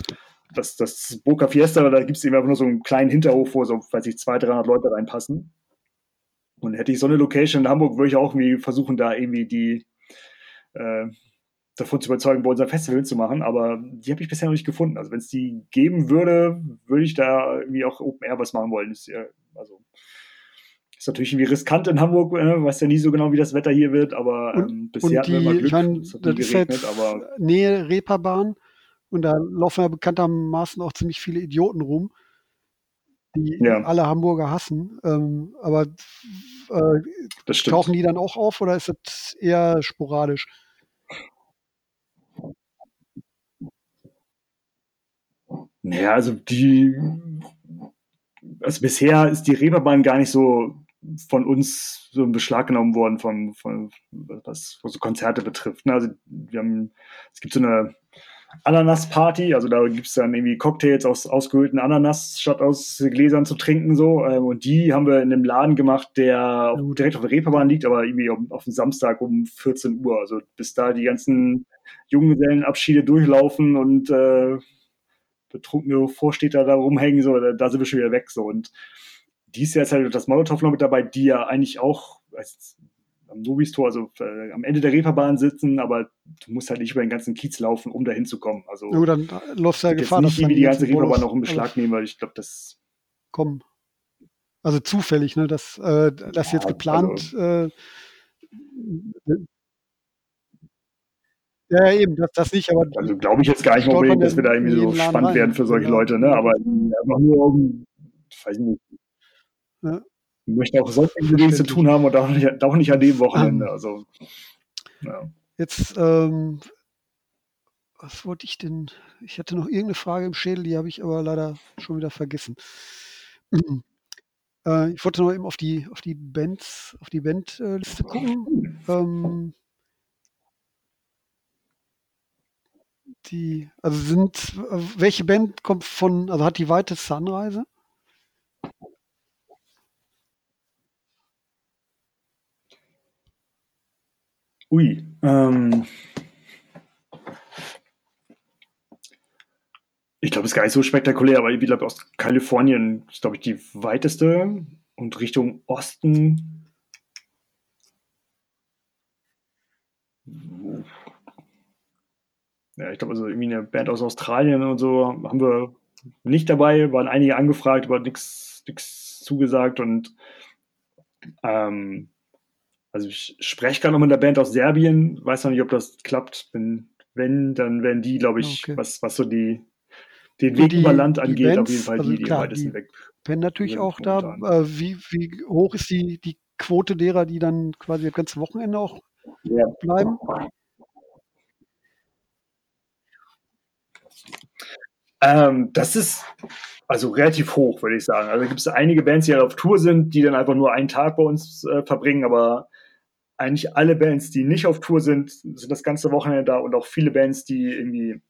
das, das Boca Fiesta, da gibt es eben einfach nur so einen kleinen Hinterhof, wo so, weiß ich, 200, 300 Leute reinpassen. Und hätte ich so eine Location in Hamburg, würde ich auch irgendwie versuchen, da irgendwie die, äh, davon zu überzeugen, bei unserem Festival zu machen, aber die habe ich bisher noch nicht gefunden. Also wenn es die geben würde, würde ich da irgendwie auch Open Air was machen wollen. Ist, ja, also ist natürlich irgendwie riskant in Hamburg, äh, weiß ja nie so genau, wie das Wetter hier wird, aber ähm, und, bisher und die, hatten wir immer Glück. Ich mein, es hat das ist geregnet, jetzt aber Nähe Reeperbahn und da laufen ja bekanntermaßen auch ziemlich viele Idioten rum, die ja. alle Hamburger hassen. Ähm, aber äh, tauchen die dann auch auf oder ist das eher sporadisch? Naja, also die, also bisher ist die Reeperbahn gar nicht so von uns so in Beschlag genommen worden, von, von was, so Konzerte betrifft. Ne? Also wir haben, es gibt so eine Ananas-Party, also da gibt es dann irgendwie Cocktails aus ausgehöhlten Ananas statt aus Gläsern zu trinken so. Ähm, und die haben wir in einem Laden gemacht, der direkt auf der Reeperbahn liegt, aber irgendwie auf, auf dem Samstag um 14 Uhr. Also bis da die ganzen Junggesellenabschiede durchlaufen und äh, betrunkene Vorstädter da rumhängen, so, da, da, sind wir schon wieder weg. So. Und dies Jahr ist halt das Molotow noch mit dabei, die ja eigentlich auch als, am Nobis-Tor, also äh, am Ende der Reeperbahn sitzen, aber du musst halt nicht über den ganzen Kiez laufen, um da hinzukommen. Also ja, dann läufst du ja Gefahr, dass nicht wie die ganze Reeperbahn noch in Beschlag nehmen, weil ich glaube, das kommen. Also zufällig, ne, dass äh, das ja, jetzt geplant also, äh, ja, eben, das, das nicht, aber. Also glaube ich jetzt gar nicht unbedingt, dass wir da irgendwie so spannend rein. werden für solche ja. Leute, ne? Aber einfach nur ich weiß nicht. Ja. Ich möchte auch sonst irgendwie zu tun haben und auch nicht, auch nicht an dem Wochenende. Also, ja. Jetzt, ähm, was wollte ich denn? Ich hatte noch irgendeine Frage im Schädel, die habe ich aber leider schon wieder vergessen. *clears throat* äh, ich wollte noch eben auf die, auf die Bands, auf die Bandliste gucken. Ähm, die, also sind, welche Band kommt von, also hat die weiteste Anreise? Ui, ähm, ich glaube, es ist gar nicht so spektakulär, aber ich glaube, aus Kalifornien ist, glaube ich, die weiteste. und Richtung Osten. Ja, ich glaube, also irgendwie eine Band aus Australien und so haben wir nicht dabei, waren einige angefragt, aber nichts zugesagt und ähm, also ich spreche gerade noch mit der Band aus Serbien, weiß noch nicht, ob das klappt. Wenn, wenn dann werden die, glaube ich, okay. was, was so die, den Weg die, über Land angeht, Bands, auf jeden Fall also die, die klar, am weitesten weg. Wenn natürlich auch da, äh, wie, wie hoch ist die, die Quote derer, die dann quasi das ganze Wochenende auch ja. bleiben? Ähm, das ist also relativ hoch, würde ich sagen. Also gibt es einige Bands, die halt auf Tour sind, die dann einfach nur einen Tag bei uns äh, verbringen, aber eigentlich alle Bands, die nicht auf Tour sind, sind das ganze Wochenende da und auch viele Bands, die irgendwie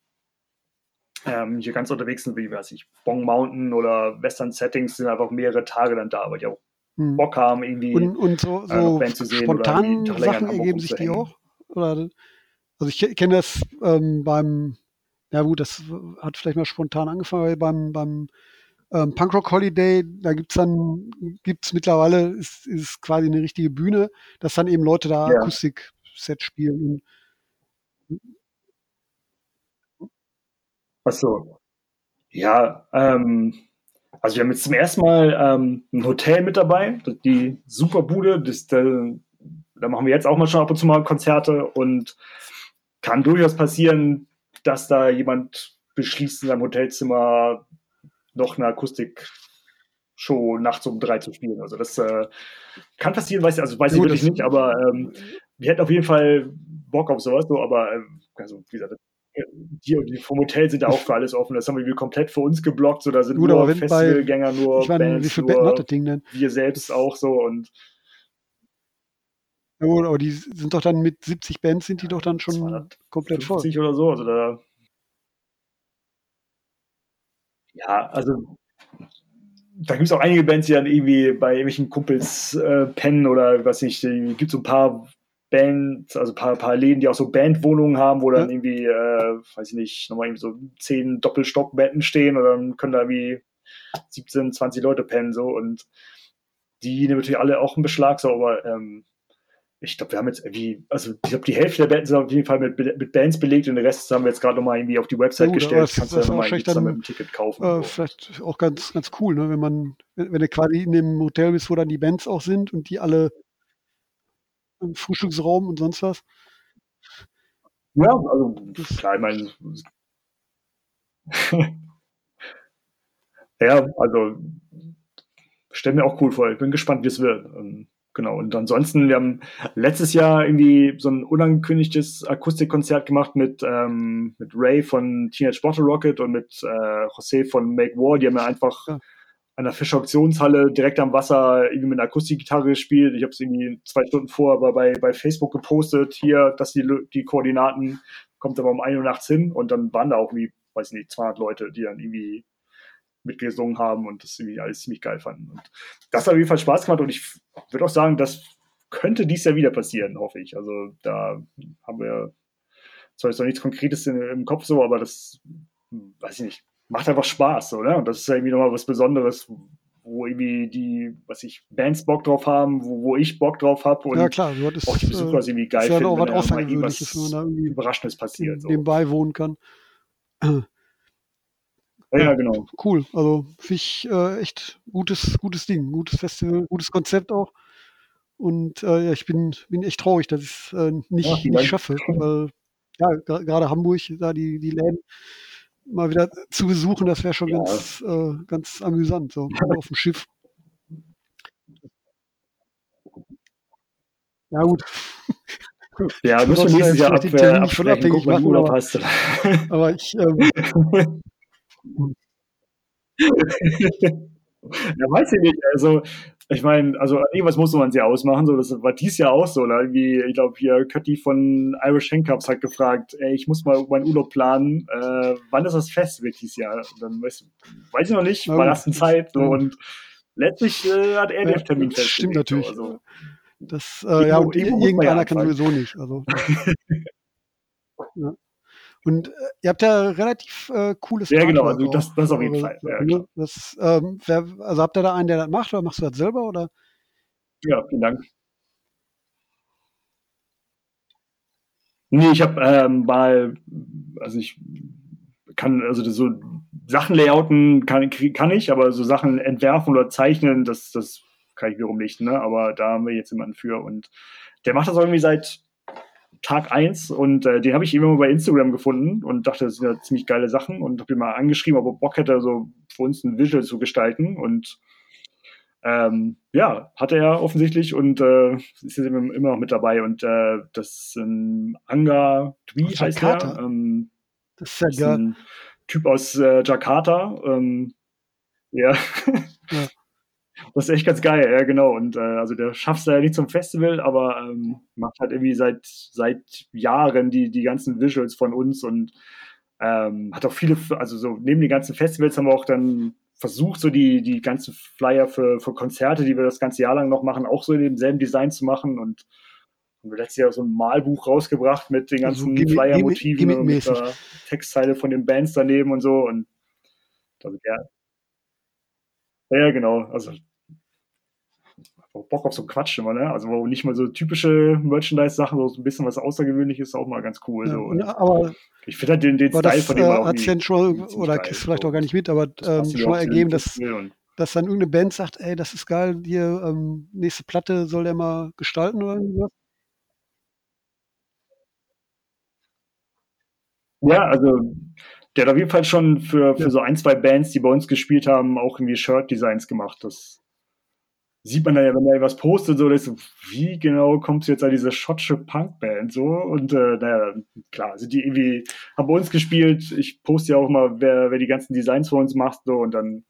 ähm, hier ganz unterwegs sind, wie weiß ich, Bong Mountain oder Western Settings, sind einfach mehrere Tage dann da, weil die auch hm. Bock haben, irgendwie und, und so, so äh, zu sehen spontan Sachen ergeben sich die auch? Oder, also ich kenne das ähm, beim, ja gut, das hat vielleicht mal spontan angefangen, weil beim, beim ähm, Punkrock Holiday, da gibt es dann, gibt es mittlerweile, ist, ist quasi eine richtige Bühne, dass dann eben Leute da ja. Akustik-Set spielen. Ach so. Ja, ähm, also wir haben jetzt zum ersten Mal ähm, ein Hotel mit dabei, die Superbude, das, da, da machen wir jetzt auch mal schon ab und zu mal Konzerte und kann durchaus passieren, dass da jemand beschließt, in seinem Hotelzimmer noch eine Akustik-Show nachts um drei zu spielen. Also das äh, kann passieren, weiß, also weiß ich wirklich nicht, aber ähm, wir hätten auf jeden Fall Bock auf sowas, so, aber äh, also, wie gesagt, die die vom Hotel sind da auch für alles offen. Das haben wir komplett für uns geblockt. So, da sind Gut, nur Festivalgänger, nur ich meine, Bands, wie viel nur das Ding denn? wir selbst auch so und ja, aber die sind doch dann mit 70 Bands sind die doch dann schon komplett 50 voll. oder so. Also da ja, also da gibt es auch einige Bands, die dann irgendwie bei irgendwelchen Kumpels äh, pennen oder was ich, gibt so ein paar Bands, also ein paar, paar Läden, die auch so Bandwohnungen haben, wo dann ja. irgendwie, äh, weiß ich nicht, nochmal irgendwie so zehn Doppelstockbetten stehen und dann können da wie 17, 20 Leute pennen so und die nehmen natürlich alle auch einen Beschlag, so, aber ähm, ich glaube, wir haben jetzt irgendwie, also ich glaube, die Hälfte der Bands sind auf jeden Fall mit, mit Bands belegt und den Rest haben wir jetzt gerade nochmal irgendwie auf die Website Gut, gestellt. Das, Kannst du ja nochmal mit einem Ticket kaufen. Äh, vielleicht auch ganz, ganz cool, ne? wenn man, wenn, wenn du quasi in dem Hotel bist, wo dann die Bands auch sind und die alle im Frühstücksraum und sonst was. Ja, also klar, ich meine, *laughs* ja, also stell mir auch cool vor. Ich bin gespannt, wie es wird. Genau. Und ansonsten, wir haben letztes Jahr irgendwie so ein unangekündigtes Akustikkonzert gemacht mit, ähm, mit Ray von Teenage Bottle Rocket und mit äh, José von Make War. Die haben ja einfach ja. an der Fischer Auktionshalle direkt am Wasser irgendwie mit einer Akustikgitarre gespielt. Ich habe es irgendwie zwei Stunden vor aber bei, bei Facebook gepostet, hier, dass die, die Koordinaten, kommt aber um 1 Uhr nachts hin und dann waren da auch wie, weiß nicht, 200 Leute, die dann irgendwie mitgesungen haben und das irgendwie alles ziemlich geil fanden. Und das hat auf jeden Fall Spaß gemacht und ich würde auch sagen, das könnte dies Jahr wieder passieren, hoffe ich. Also da haben wir zwar jetzt noch nichts Konkretes in, im Kopf so, aber das, weiß ich nicht, macht einfach Spaß, so, ne? Und das ist ja irgendwie nochmal was Besonderes, wo irgendwie die, was ich, Bands Bock drauf haben, wo, wo ich Bock drauf habe und ja, klar, das auch die Besucher äh, irgendwie geil finden, auch was wenn da irgendwie Überraschendes passiert. So. Nebenbei wohnen kann. Ja, ja, genau. Cool. Also finde ich äh, echt gutes, gutes Ding, gutes Festival, gutes Konzept auch. Und äh, ja, ich bin, bin echt traurig, dass ich es äh, nicht, ja, nicht schaffe. Weil ja, gerade Hamburg, da die, die Läden mal wieder zu besuchen, das wäre schon ja. ganz, äh, ganz amüsant, so *laughs* auf dem Schiff. Ja, gut. Ja, *laughs* müssen wir nächstes Jahr ab, äh, absprechen, gucken, wann Urlaub hast. Aber ich, ähm, *laughs* *laughs* ja, weiß ich nicht. Also, ich meine, also irgendwas muss man sich ausmachen. So, das war dies Jahr auch so. Oder? Irgendwie, ich glaube, hier Kötti von Irish Handcuffs hat gefragt, ey, ich muss mal meinen Urlaub planen. Äh, wann ist das Festival dieses Jahr? Und dann weiß, weiß ich noch nicht, war das eine Zeit. So, und letztlich äh, hat er den Termin festgelegt. Stimmt natürlich. So, also. Das, äh, ja, und irgendeiner kann sowieso nicht. Also, *laughs* ja. Und äh, ihr habt ja relativ äh, cooles Ja, genau, also das, das auf jeden Fall. Ja, ne? das, ähm, wer, also habt ihr da einen, der das macht oder machst du das selber? Oder? Ja, vielen Dank. Nee, ich habe ähm, mal, also ich kann, also so Sachen layouten kann, kann ich, aber so Sachen entwerfen oder zeichnen, das, das kann ich wiederum nicht, ne? Aber da haben wir jetzt jemanden für und der macht das irgendwie seit Tag eins und äh, den habe ich immer bei Instagram gefunden und dachte, das sind ja ziemlich geile Sachen und habe ihn mal angeschrieben, ob er Bock hätte, so für uns ein Visual zu gestalten und ähm, ja, hatte er offensichtlich und äh, ist jetzt immer noch mit dabei und äh, das ist ein Anga Dwi heißt er. Ähm, das ist ja ist geil. Ein Typ aus äh, Jakarta. Ähm, ja. ja. *laughs* Das ist echt ganz geil, ja, genau. Und äh, also der schafft es ja nicht zum Festival, aber ähm, macht halt irgendwie seit, seit Jahren die, die ganzen Visuals von uns und ähm, hat auch viele, also so neben den ganzen Festivals haben wir auch dann versucht, so die, die ganzen Flyer für, für Konzerte, die wir das ganze Jahr lang noch machen, auch so in demselben Design zu machen. Und haben wir letztes Jahr so ein Malbuch rausgebracht mit den also ganzen also, Flyer-Motiven und mit der Textzeile von den Bands daneben und so. Und also, ja, ja, genau. Also Bock auf so Quatsch immer, ne? Also nicht mal so typische Merchandise-Sachen, so ein bisschen was Außergewöhnliches, ist auch mal ganz cool. Ja, so. Und, aber ich finde halt den, den Style das, von dem äh, auch hat sich ja schon, oder kriegst du vielleicht so. auch gar nicht mit, aber ähm, schon mal ergeben, dass, dass dann irgendeine Band sagt, ey, das ist geil, hier ähm, nächste Platte soll der mal gestalten oder irgendwas? Ja, also der hat auf jeden Fall schon für, für so ein, zwei Bands, die bei uns gespielt haben, auch irgendwie Shirt-Designs gemacht. Das sieht man dann ja, wenn er was postet, so, so wie genau kommst du jetzt an diese schottische Punkband so? Und äh, naja, klar, sind die irgendwie, haben bei uns gespielt. Ich poste ja auch mal, wer, wer die ganzen Designs für uns macht, so und dann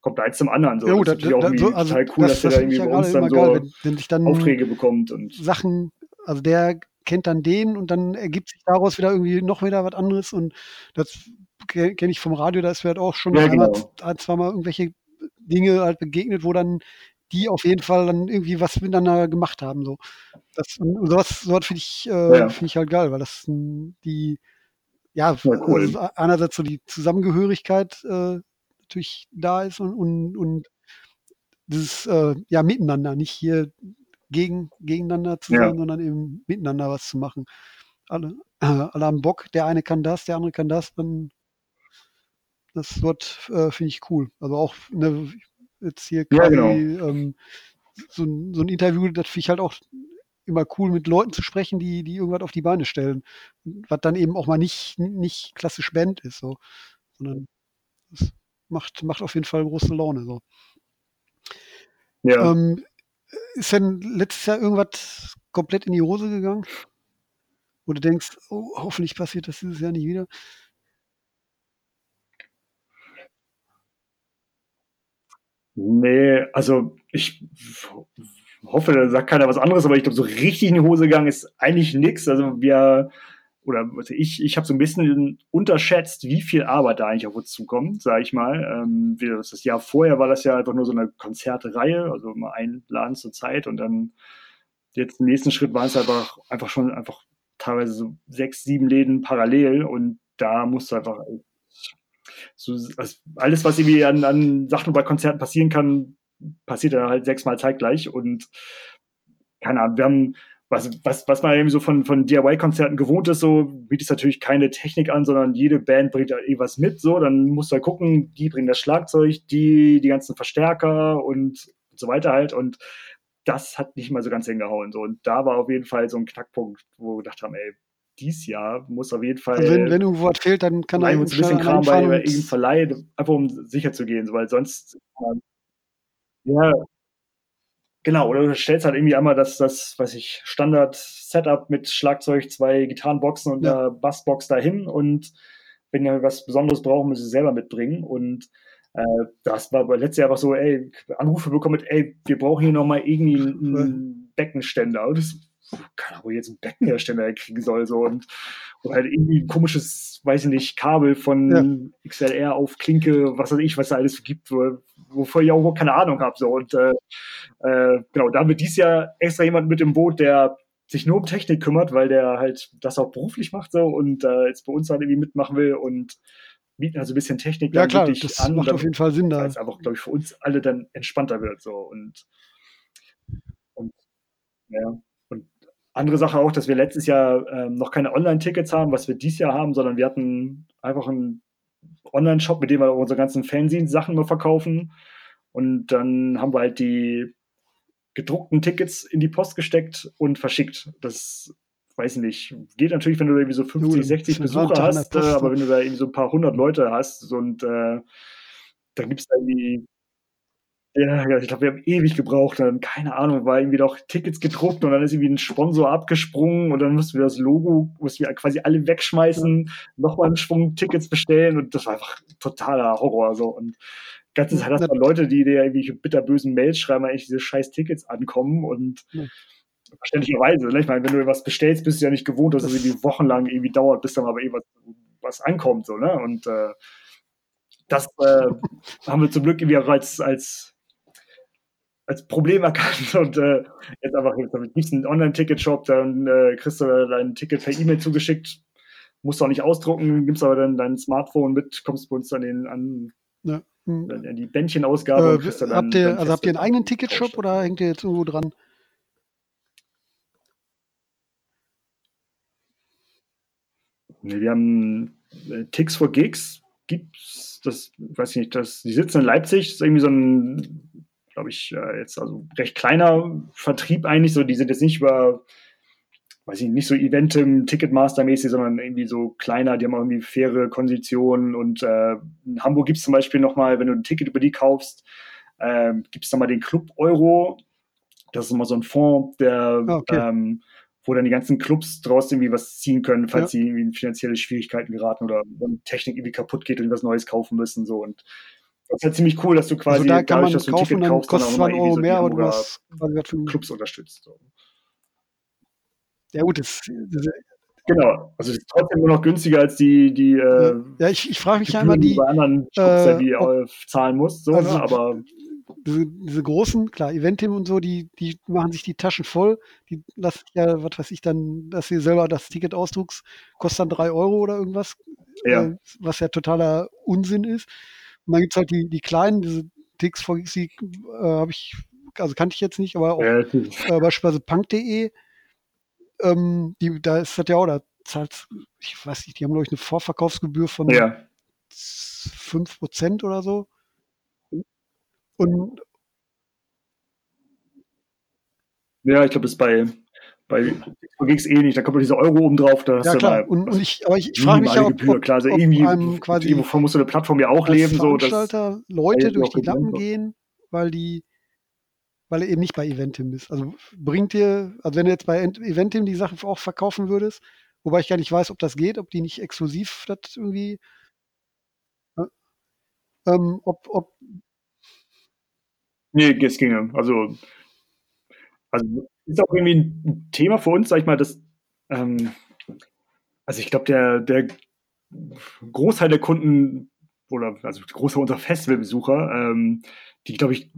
kommt da eins zum anderen. So. Ja, gut, das ist natürlich auch irgendwie also, total cool, das, dass das der da irgendwie bei uns dann so geil, wenn, wenn dann Aufträge bekommt und Sachen, also der kennt dann den und dann ergibt sich daraus wieder irgendwie noch wieder was anderes und das kenne ich vom Radio, da ist mir halt auch schon ja, einmal, genau. zweimal irgendwelche Dinge halt begegnet, wo dann die auf jeden Fall dann irgendwie was miteinander gemacht haben. So. Das, und sowas, sowas finde ich, äh, ja. find ich halt geil, weil das die, ja, ja cool. also einerseits so die Zusammengehörigkeit äh, natürlich da ist und, und, und dieses äh, ja miteinander, nicht hier gegen, gegeneinander zu sein, sondern eben miteinander was zu machen. Alle, äh, *clears throat* alle haben Bock, der eine kann das, der andere kann das, dann das wird, äh, finde ich cool. Also auch, ne, jetzt hier quasi ja, genau. ähm, so, so, ein Interview, das finde ich halt auch immer cool, mit Leuten zu sprechen, die, die irgendwas auf die Beine stellen. Was dann eben auch mal nicht, nicht klassisch Band ist, so. Sondern das macht, macht auf jeden Fall große Laune. So. Ja. Ähm, ist denn letztes Jahr irgendwas komplett in die Hose gegangen? Wo du denkst, oh, hoffentlich passiert das dieses Jahr nicht wieder? Nee, also ich hoffe, da sagt keiner was anderes, aber ich glaube, so richtig in die Hose gegangen ist eigentlich nichts. Also wir, oder also ich, ich habe so ein bisschen unterschätzt, wie viel Arbeit da eigentlich auf uns zukommt, sage ich mal. Ähm, das Jahr vorher war das ja einfach nur so eine Konzertreihe, also immer ein Laden zur Zeit und dann jetzt im nächsten Schritt waren es einfach, einfach schon einfach teilweise so sechs, sieben Läden parallel und da musst du einfach so, also alles, was irgendwie an, an Sachen bei Konzerten passieren kann, passiert ja halt sechsmal zeitgleich und keine Ahnung, wir haben was, was, was man eben so von, von DIY-Konzerten gewohnt ist, so bietet es natürlich keine Technik an, sondern jede Band bringt halt irgendwas mit, so, dann musst du halt gucken, die bringen das Schlagzeug, die, die ganzen Verstärker und, und so weiter halt und das hat nicht mal so ganz hingehauen, so, und da war auf jeden Fall so ein Knackpunkt, wo wir gedacht haben, ey, dies Jahr muss auf jeden Fall. Also wenn, wenn irgendwo was fehlt, dann kann er uns ein bisschen Kram bei irgendeinem Verleih, einfach um sicher zu gehen, weil sonst. Ähm, ja. Genau, oder du stellst halt irgendwie einmal das, das, weiß ich, Standard-Setup mit Schlagzeug, zwei Gitarrenboxen und ja. einer Bassbox dahin und wenn ihr was Besonderes brauchen, müssen sie selber mitbringen. Und äh, das war letztes Jahr einfach so, ey, Anrufe bekommen mit, ey, wir brauchen hier nochmal irgendwie einen Beckenständer. Und das keine Ahnung, wo ich jetzt einen Beckenhersteller kriegen soll, so und, und halt irgendwie ein komisches, weiß ich nicht, Kabel von ja. XLR auf Klinke, was weiß ich, was da alles gibt, wo, wovor ich auch keine Ahnung habe, so und äh, äh, genau, da haben wir dieses Jahr extra jemand mit im Boot, der sich nur um Technik kümmert, weil der halt das auch beruflich macht so und äh, jetzt bei uns halt irgendwie mitmachen will und bieten also ein bisschen Technik Ja klar, das an, macht auf jeden Fall Sinn da. es einfach, glaube ich, für uns alle dann entspannter wird so und und ja. Andere Sache auch, dass wir letztes Jahr ähm, noch keine Online-Tickets haben, was wir dieses Jahr haben, sondern wir hatten einfach einen Online-Shop, mit dem wir unsere ganzen Fernsehen-Sachen nur verkaufen. Und dann haben wir halt die gedruckten Tickets in die Post gesteckt und verschickt. Das weiß ich nicht. Geht natürlich, wenn du irgendwie so 50, dann 60 ist eine Besucher hast, äh, aber ne? wenn du da irgendwie so ein paar hundert Leute hast und äh, dann gibt es da irgendwie ja, ja, ich glaube, wir haben ewig gebraucht. Dann, keine Ahnung, war irgendwie doch Tickets gedruckt und dann ist irgendwie ein Sponsor abgesprungen und dann mussten wir das Logo, mussten wir quasi alle wegschmeißen, nochmal einen Schwung Tickets bestellen und das war einfach totaler Horror. So. Und die ganze Zeit hast du Leute, die dir irgendwie bitterbösen Mails schreiben, weil eigentlich diese scheiß Tickets ankommen und Ja. verständlicherweise, ne? ich meine, wenn du was bestellst, bist du ja nicht gewohnt, dass es Das- irgendwie wochenlang irgendwie dauert, bis dann aber irgendwas was ankommt, so, ne? Und äh, das äh, haben wir zum Glück irgendwie auch als, als als Problem erkannt und äh, jetzt einfach jetzt gibt's einen Online-Ticket-Shop, dann äh, kriegst du dein Ticket per E-Mail zugeschickt, musst du auch nicht ausdrucken, gibst aber dann dein Smartphone mit, kommst bei uns dann in, an, Ja. Hm. an die Bändchenausgabe und Äh, kriegst dann habt ihr, dann also habt ihr einen eigenen Ticketshop oder hängt ihr jetzt irgendwo dran? Nee, wir haben äh, Ticks for Gigs, gibt's, das, weiß ich nicht, das, die sitzen in Leipzig, das ist irgendwie so ein, glaube ich, äh, jetzt also recht kleiner Vertrieb eigentlich, so, die sind jetzt nicht über, weiß ich nicht, so Eventim, Ticketmaster-mäßig, sondern irgendwie so kleiner, die haben auch irgendwie faire Konditionen und äh, in Hamburg gibt's zum Beispiel nochmal, wenn du ein Ticket über die kaufst, ähm, gibt's nochmal den Club Euro, das ist immer so ein Fonds, der Ah, okay. ähm, wo dann die ganzen Clubs draus irgendwie was ziehen können, falls sie irgendwie in finanzielle Schwierigkeiten geraten oder wenn Technik irgendwie kaputt geht und was Neues kaufen müssen. So. Und das ist halt ziemlich cool, dass du quasi Also da kann man dadurch, dass du kaufen, dann kaufst, kostet nochmal einen Euro irgendwie so mehr, die aber du hast Clubs unterstützt. So. Ja gut, das, diese, Genau, also es ist trotzdem immer noch günstiger als die, die äh, ja, ich, ich frage mich ja immer, die die, bei anderen Shops äh, irgendwie ob- zahlen musst, so, also- ne? aber diese, diese großen, klar, Eventim und so, die, die machen sich die Taschen voll, die lassen ja, was weiß ich dann, dass sie selber das Ticket ausdruckst, kostet dann drei Euro oder irgendwas, Ja. äh, was ja totaler Unsinn ist. Und dann gibt's halt die, die kleinen, diese Ticks vor Sieg, äh, habe ich, also kannte ich jetzt nicht, aber auch natürlich. äh, beispielsweise punk.de, ähm, die, da ist das ja auch, da zahlt, ich weiß nicht, die haben, glaube ich, eine Vorverkaufsgebühr von ja. 5% oder so. Und ja, ich glaube, das ist bei, bei GX eh nicht, da kommt noch diese Euro oben drauf, da ja klar, und, und ich, aber ich, ich frage mich ja, ob, ob, klar, also ob irgendwie, quasi irgendwovon muss so eine Plattform ja auch leben, so, dass, Leute durch die Lappen gehen, weil die, weil er eben nicht bei Eventim ist. Also bringt dir, also wenn du jetzt bei Ent- Eventim die Sachen auch verkaufen würdest, wobei ich gar nicht weiß, ob das geht, ob die nicht exklusiv das irgendwie, ja, ähm, ob, ob, Nee, es ginge. Also, also ist auch irgendwie ein Thema für uns, sag ich mal, dass, ähm, also ich glaube, der, der Großteil der Kunden oder also Großteil unserer Festivalbesucher, ähm, die glaube ich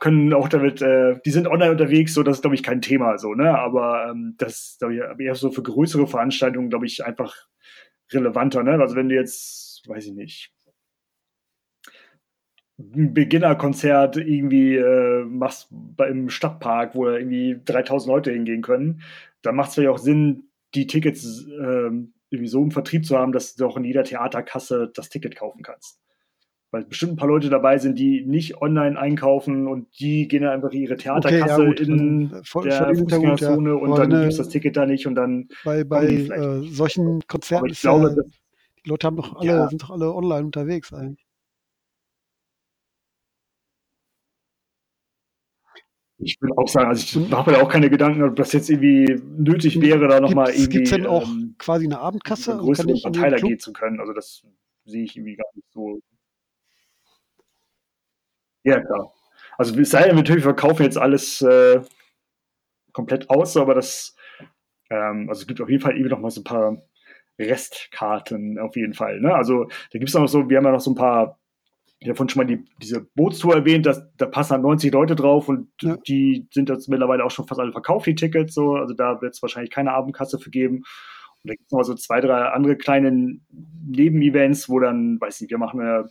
können auch damit, äh, die sind online unterwegs, so das ist glaube ich kein Thema, so ne, aber ähm, das glaube ich eher so für größere Veranstaltungen glaube ich einfach relevanter, ne, also wenn du jetzt, weiß ich nicht, ein Beginnerkonzert irgendwie äh, machst im Stadtpark, wo da irgendwie 3000 Leute hingehen können, dann macht es vielleicht auch Sinn, die Tickets ähm, irgendwie so im Vertrieb zu haben, dass du auch in jeder Theaterkasse das Ticket kaufen kannst. Weil bestimmt ein paar Leute dabei sind, die nicht online einkaufen und die gehen dann einfach ihre okay, ja Theaterkasse in dann, äh, voll, der Hintergrund, ja. Fußgängerzone und dann gibt's du das Ticket da nicht und dann bei, bei äh, solchen Konzerten Aber ich ist glaube, ja, dass, die Leute haben doch alle, ja, sind doch alle online unterwegs eigentlich. Ich würde auch sagen, also ich mache mir da auch keine Gedanken, ob das jetzt irgendwie nötig wäre, da nochmal gibt's, gibt's irgendwie denn auch ähm, quasi eine Abendkasse? einen Also größeren jedem Verteiler gehen zu können. Also das sehe ich irgendwie gar nicht so. Ja, klar. Also es sei denn, natürlich, wir verkaufen jetzt alles äh, komplett aus, aber das, ähm, also es gibt auf jeden Fall irgendwie noch mal so ein paar Restkarten auf jeden Fall. Ne? Also da gibt es noch so, wir haben ja noch so ein paar ich habe vorhin schon mal die, diese Bootstour erwähnt, dass, da passen halt 90 Leute drauf und ja. die sind jetzt mittlerweile auch schon fast alle verkauft, die Tickets. So. Also da wird es wahrscheinlich keine Abendkasse für geben. Und da gibt es noch so zwei, drei andere kleine Nebenevents, wo dann, weiß nicht, wir machen eine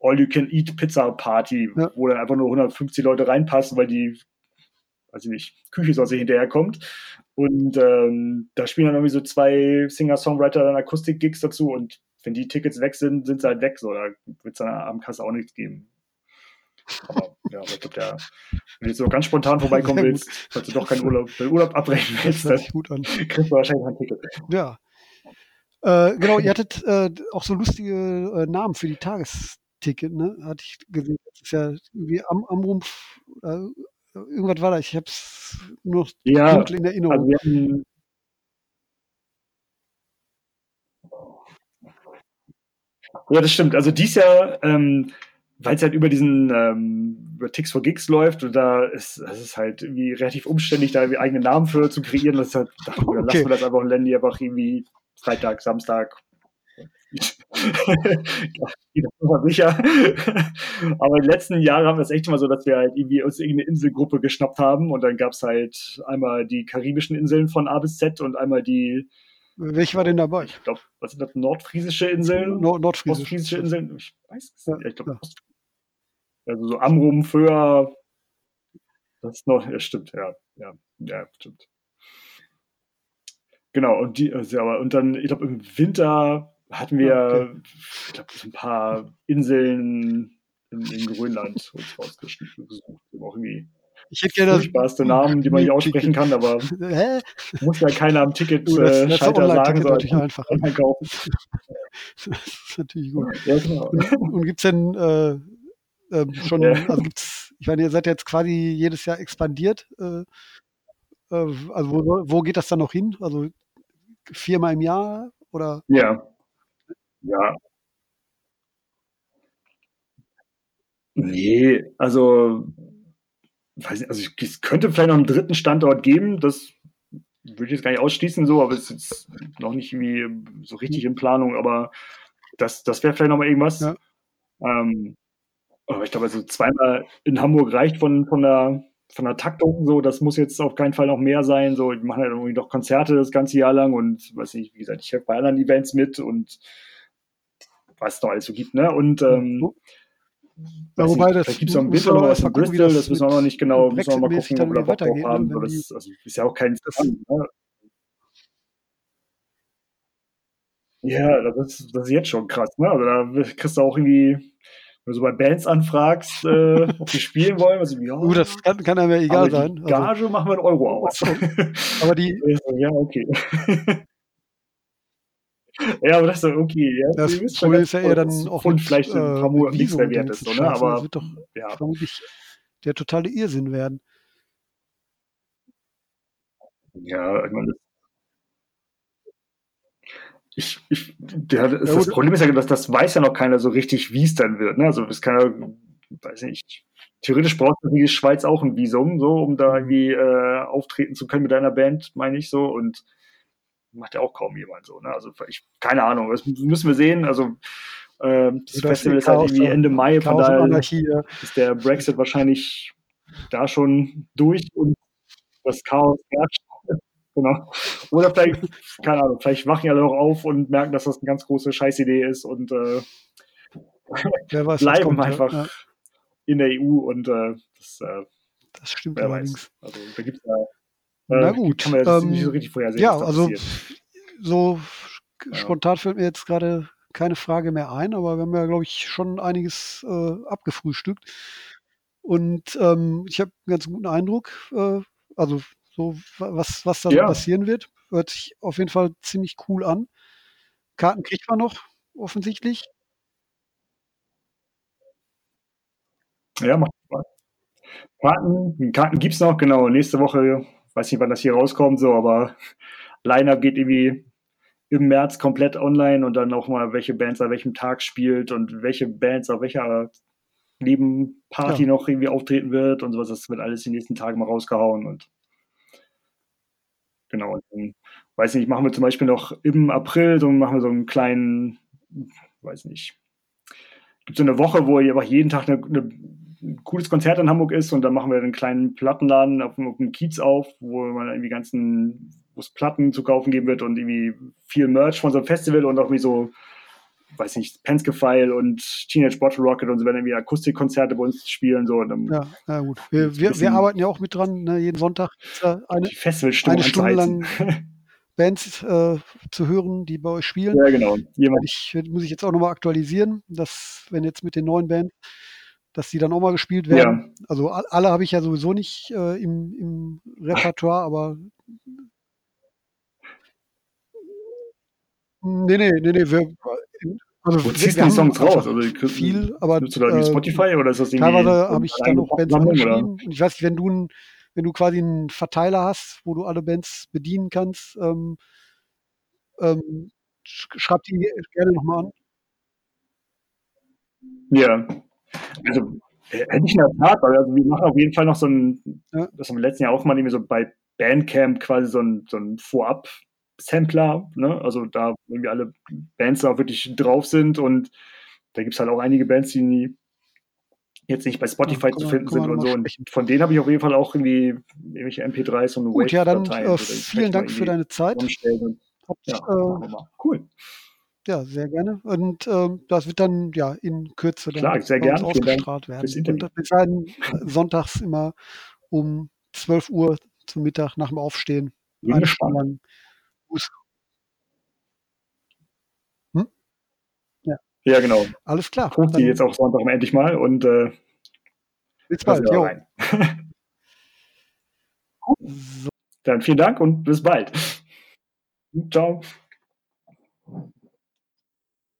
All-You-Can-Eat-Pizza-Party, ja. wo dann einfach nur 150 Leute reinpassen, weil die, weiß ich nicht, Küche sonst hinterherkommt. Und ähm, da spielen dann irgendwie so zwei Singer-Songwriter dann Akustik-Gigs dazu und wenn die Tickets weg sind, sind sie halt weg. So, da wird es dann am Kasse auch nichts geben. Aber ja, ich glaube, wenn du jetzt so ganz spontan vorbeikommen *laughs* willst, falls du doch keinen Urlaub, den Urlaub abbrechen willst, dann gut an. kriegst du wahrscheinlich ein Ticket. Ja. Äh, genau, ihr hattet äh, auch so lustige äh, Namen für die Tagesticket, ne? Hatte ich gesehen. Das ist ja wie am, am Rumpf, äh, irgendwas war da. Ich habe es nur ja, in Erinnerung. Also wir hatten, Ja, das stimmt. Also dies Jahr, ähm, weil es halt über diesen ähm, über Ticks for Gigs läuft und da ist es ist halt irgendwie relativ umständlich, da irgendwie eigene Namen für zu kreieren. Das halt, dachte, okay. lassen wir das einfach und nennen die einfach irgendwie Freitag, Samstag. *laughs* ja, sicher. Aber in den letzten Jahren haben wir es echt immer so, dass wir halt irgendwie uns irgendeine Inselgruppe geschnappt haben und dann gab es halt einmal die karibischen Inseln von A bis Z und einmal die welche war denn dabei? Ich glaube, was sind das? Nordfriesische Inseln? Nord Nordfriesische. Ostfriesische Inseln? Ich weiß es ja, nicht. Ich glaube, ja. Also so Amrum, Föhr. Das ist noch, ja, stimmt, ja. Ja, ja stimmt. Genau, und die, also, aber, und dann, ich glaube, im Winter hatten wir, okay. ich glaube, so ein paar Inseln in, in Grönland uns rausgeschnitten besucht. Auch irgendwie ich hätte gerne furchtbarste Namen, die man nicht aussprechen kann, aber *laughs* Hä? muss ja keiner am Ticket uh, das, das Schalter sagen, sondern natürlich einfach. Kaufen. das ist natürlich gut. Ja, genau. Und, und gibt es denn äh, äh, schon, ja. also gibt's, ich meine, ihr seid jetzt quasi jedes Jahr expandiert. Äh, äh, also wo, wo geht das dann noch hin? Also viermal im Jahr oder? Ja. Ja. Nee, also weiß nicht, also es könnte vielleicht noch einen dritten Standort geben, das würde ich jetzt gar nicht ausschließen, so, aber es ist noch nicht irgendwie so richtig in Planung, aber das, das wäre vielleicht noch mal irgendwas. Ja. Ähm, aber ich glaube, also zweimal in Hamburg reicht von, von der von der Taktung so, das muss jetzt auf keinen Fall noch mehr sein. So, die machen halt irgendwie noch Konzerte das ganze Jahr lang und weiß nicht, wie gesagt, ich helfe bei anderen Events mit und was es noch alles so gibt, ne? Und ähm, ja, wobei das. Da gibt es auch ein bisschen noch was in Bristol, das, das wissen wir noch nicht genau, müssen wir mal gucken, ob wir da Bock drauf haben. Ne, das, also, ist ja auch kein. Das, ne? Ja, das ist, das ist jetzt schon krass, ne? Also da kriegst du auch irgendwie, wenn du so bei Bands anfragst, äh, *laughs* ob die spielen wollen, also ja. Uh, das kann, kann einem ja egal sein. Die Gage also, machen wir einen Euro aus. *laughs* aber die. *laughs* ja, okay. *laughs* Ja, aber das ist doch okay. Ja. Das ist ja eher dann auch und vielleicht äh, ein paar Monate nichts mehr wert ist, ne? Aber das wird doch ja. vermutlich der totale Irrsinn werden. Ja, ich meine, ich, ich, der, das, ja, das Problem ist ja, dass das weiß ja noch keiner so richtig, wie es dann wird. Ne? Also das kann ja, weiß nicht, theoretisch braucht die Schweiz auch ein Visum, so, um da irgendwie äh, auftreten zu können mit deiner Band, meine ich so. Und macht ja auch kaum jemand so. Ne? Also ich, keine Ahnung, das müssen wir sehen. Also äh, das, das Festival ist halt irgendwie Ende Mai, von daher ist der Brexit wahrscheinlich da schon durch und das Chaos herrscht. *laughs* genau. Oder vielleicht, keine Ahnung, vielleicht wachen alle noch auf und merken, dass das eine ganz große Scheißidee ist und äh, *laughs* weiß, bleiben kommt, einfach ja. in der EU und äh, das, äh, das stimmt wer allerdings. weiß. Also da gibt es ja na äh, gut. Kann man jetzt ähm, nicht so richtig vorhersehen. Ja, also so ja. spontan fällt mir jetzt gerade keine Frage mehr ein, aber wir haben ja, glaube ich, schon einiges äh, abgefrühstückt. Und ähm, ich habe einen ganz guten Eindruck, äh, also so was, was da ja. passieren wird. Hört sich auf jeden Fall ziemlich cool an. Karten kriegt man noch, offensichtlich. Ja, macht Spaß. Karten, Karten gibt es noch, genau. Nächste Woche weiß nicht, wann das hier rauskommt, so, aber *laughs* Line-Up geht irgendwie im März komplett online und dann auch mal, welche Bands an welchem Tag spielt und welche Bands auf welcher Nebenparty ja. noch irgendwie auftreten wird und sowas. Das wird alles die nächsten Tage mal rausgehauen und genau. Und dann, weiß nicht, machen wir zum Beispiel noch im April, so machen wir so einen kleinen, weiß nicht, gibt so eine Woche, wo einfach jeden Tag eine, eine, ein cooles Konzert in Hamburg ist und dann machen wir einen kleinen Plattenladen auf, auf dem Kiez auf, wo man irgendwie ganzen, wo es Platten zu kaufen geben wird und irgendwie viel Merch von so einem Festival und auch wie so weiß nicht, Penske File und Teenage Bottle Rocket und so werden irgendwie Akustikkonzerte bei uns spielen. So, ja, ja, gut. Wir, wir, wir, arbeiten ja auch mit dran, ne, jeden Sonntag eine, eine Stunde lang *laughs* Bands äh, zu hören, die bei euch spielen. Ja, genau. Jemand. Ich, muss ich jetzt auch nochmal aktualisieren, dass, wenn jetzt mit den neuen Bands, dass die dann auch mal gespielt werden. Ja. Also alle habe ich ja sowieso nicht äh, im, im Repertoire, aber Nee, nee, nee, nee. Wir, also, Wo ziehst du die Songs raus? Also, viel, aber. Nutzt du da irgendwie äh, Spotify oder ist das irgendwie. Teilweise habe ich dann noch Bands angeschrieben. Und ich weiß nicht, wenn du, ein, wenn du quasi einen Verteiler hast, wo du alle Bands bedienen kannst, ähm, ähm, schreib die gerne nochmal an. Ja. Also, äh, hätte ich in der Tat, also wir machen auf jeden Fall noch so ein, das haben wir letzten Jahr auch mal irgendwie so bei Bandcamp quasi so ein, so ein Vorab- Sampler, ne? also da irgendwie alle Bands auch wirklich drauf sind und da gibt es halt auch einige Bands, die jetzt nicht bei Spotify ja, zu finden sind und so. Und von denen habe ich auf jeden Fall auch irgendwie irgendwelche MP3s und Gut, ja, dann äh, vielen Dank für deine Zeit. Hat, ja, äh, cool. Ja, sehr gerne. Und ähm, das wird dann ja in Kürze dann Klar, sehr gerne. ausgestrahlt werden. Und wir werden sonntags immer um 12 Uhr zum Mittag nach dem Aufstehen eine Stunde lang Fuß. Hm? Ja. ja, genau. Alles klar. Guck die jetzt auch Sonntag endlich mal und äh, bis bald. Jo. so. *laughs* Dann vielen Dank und bis bald. Ciao.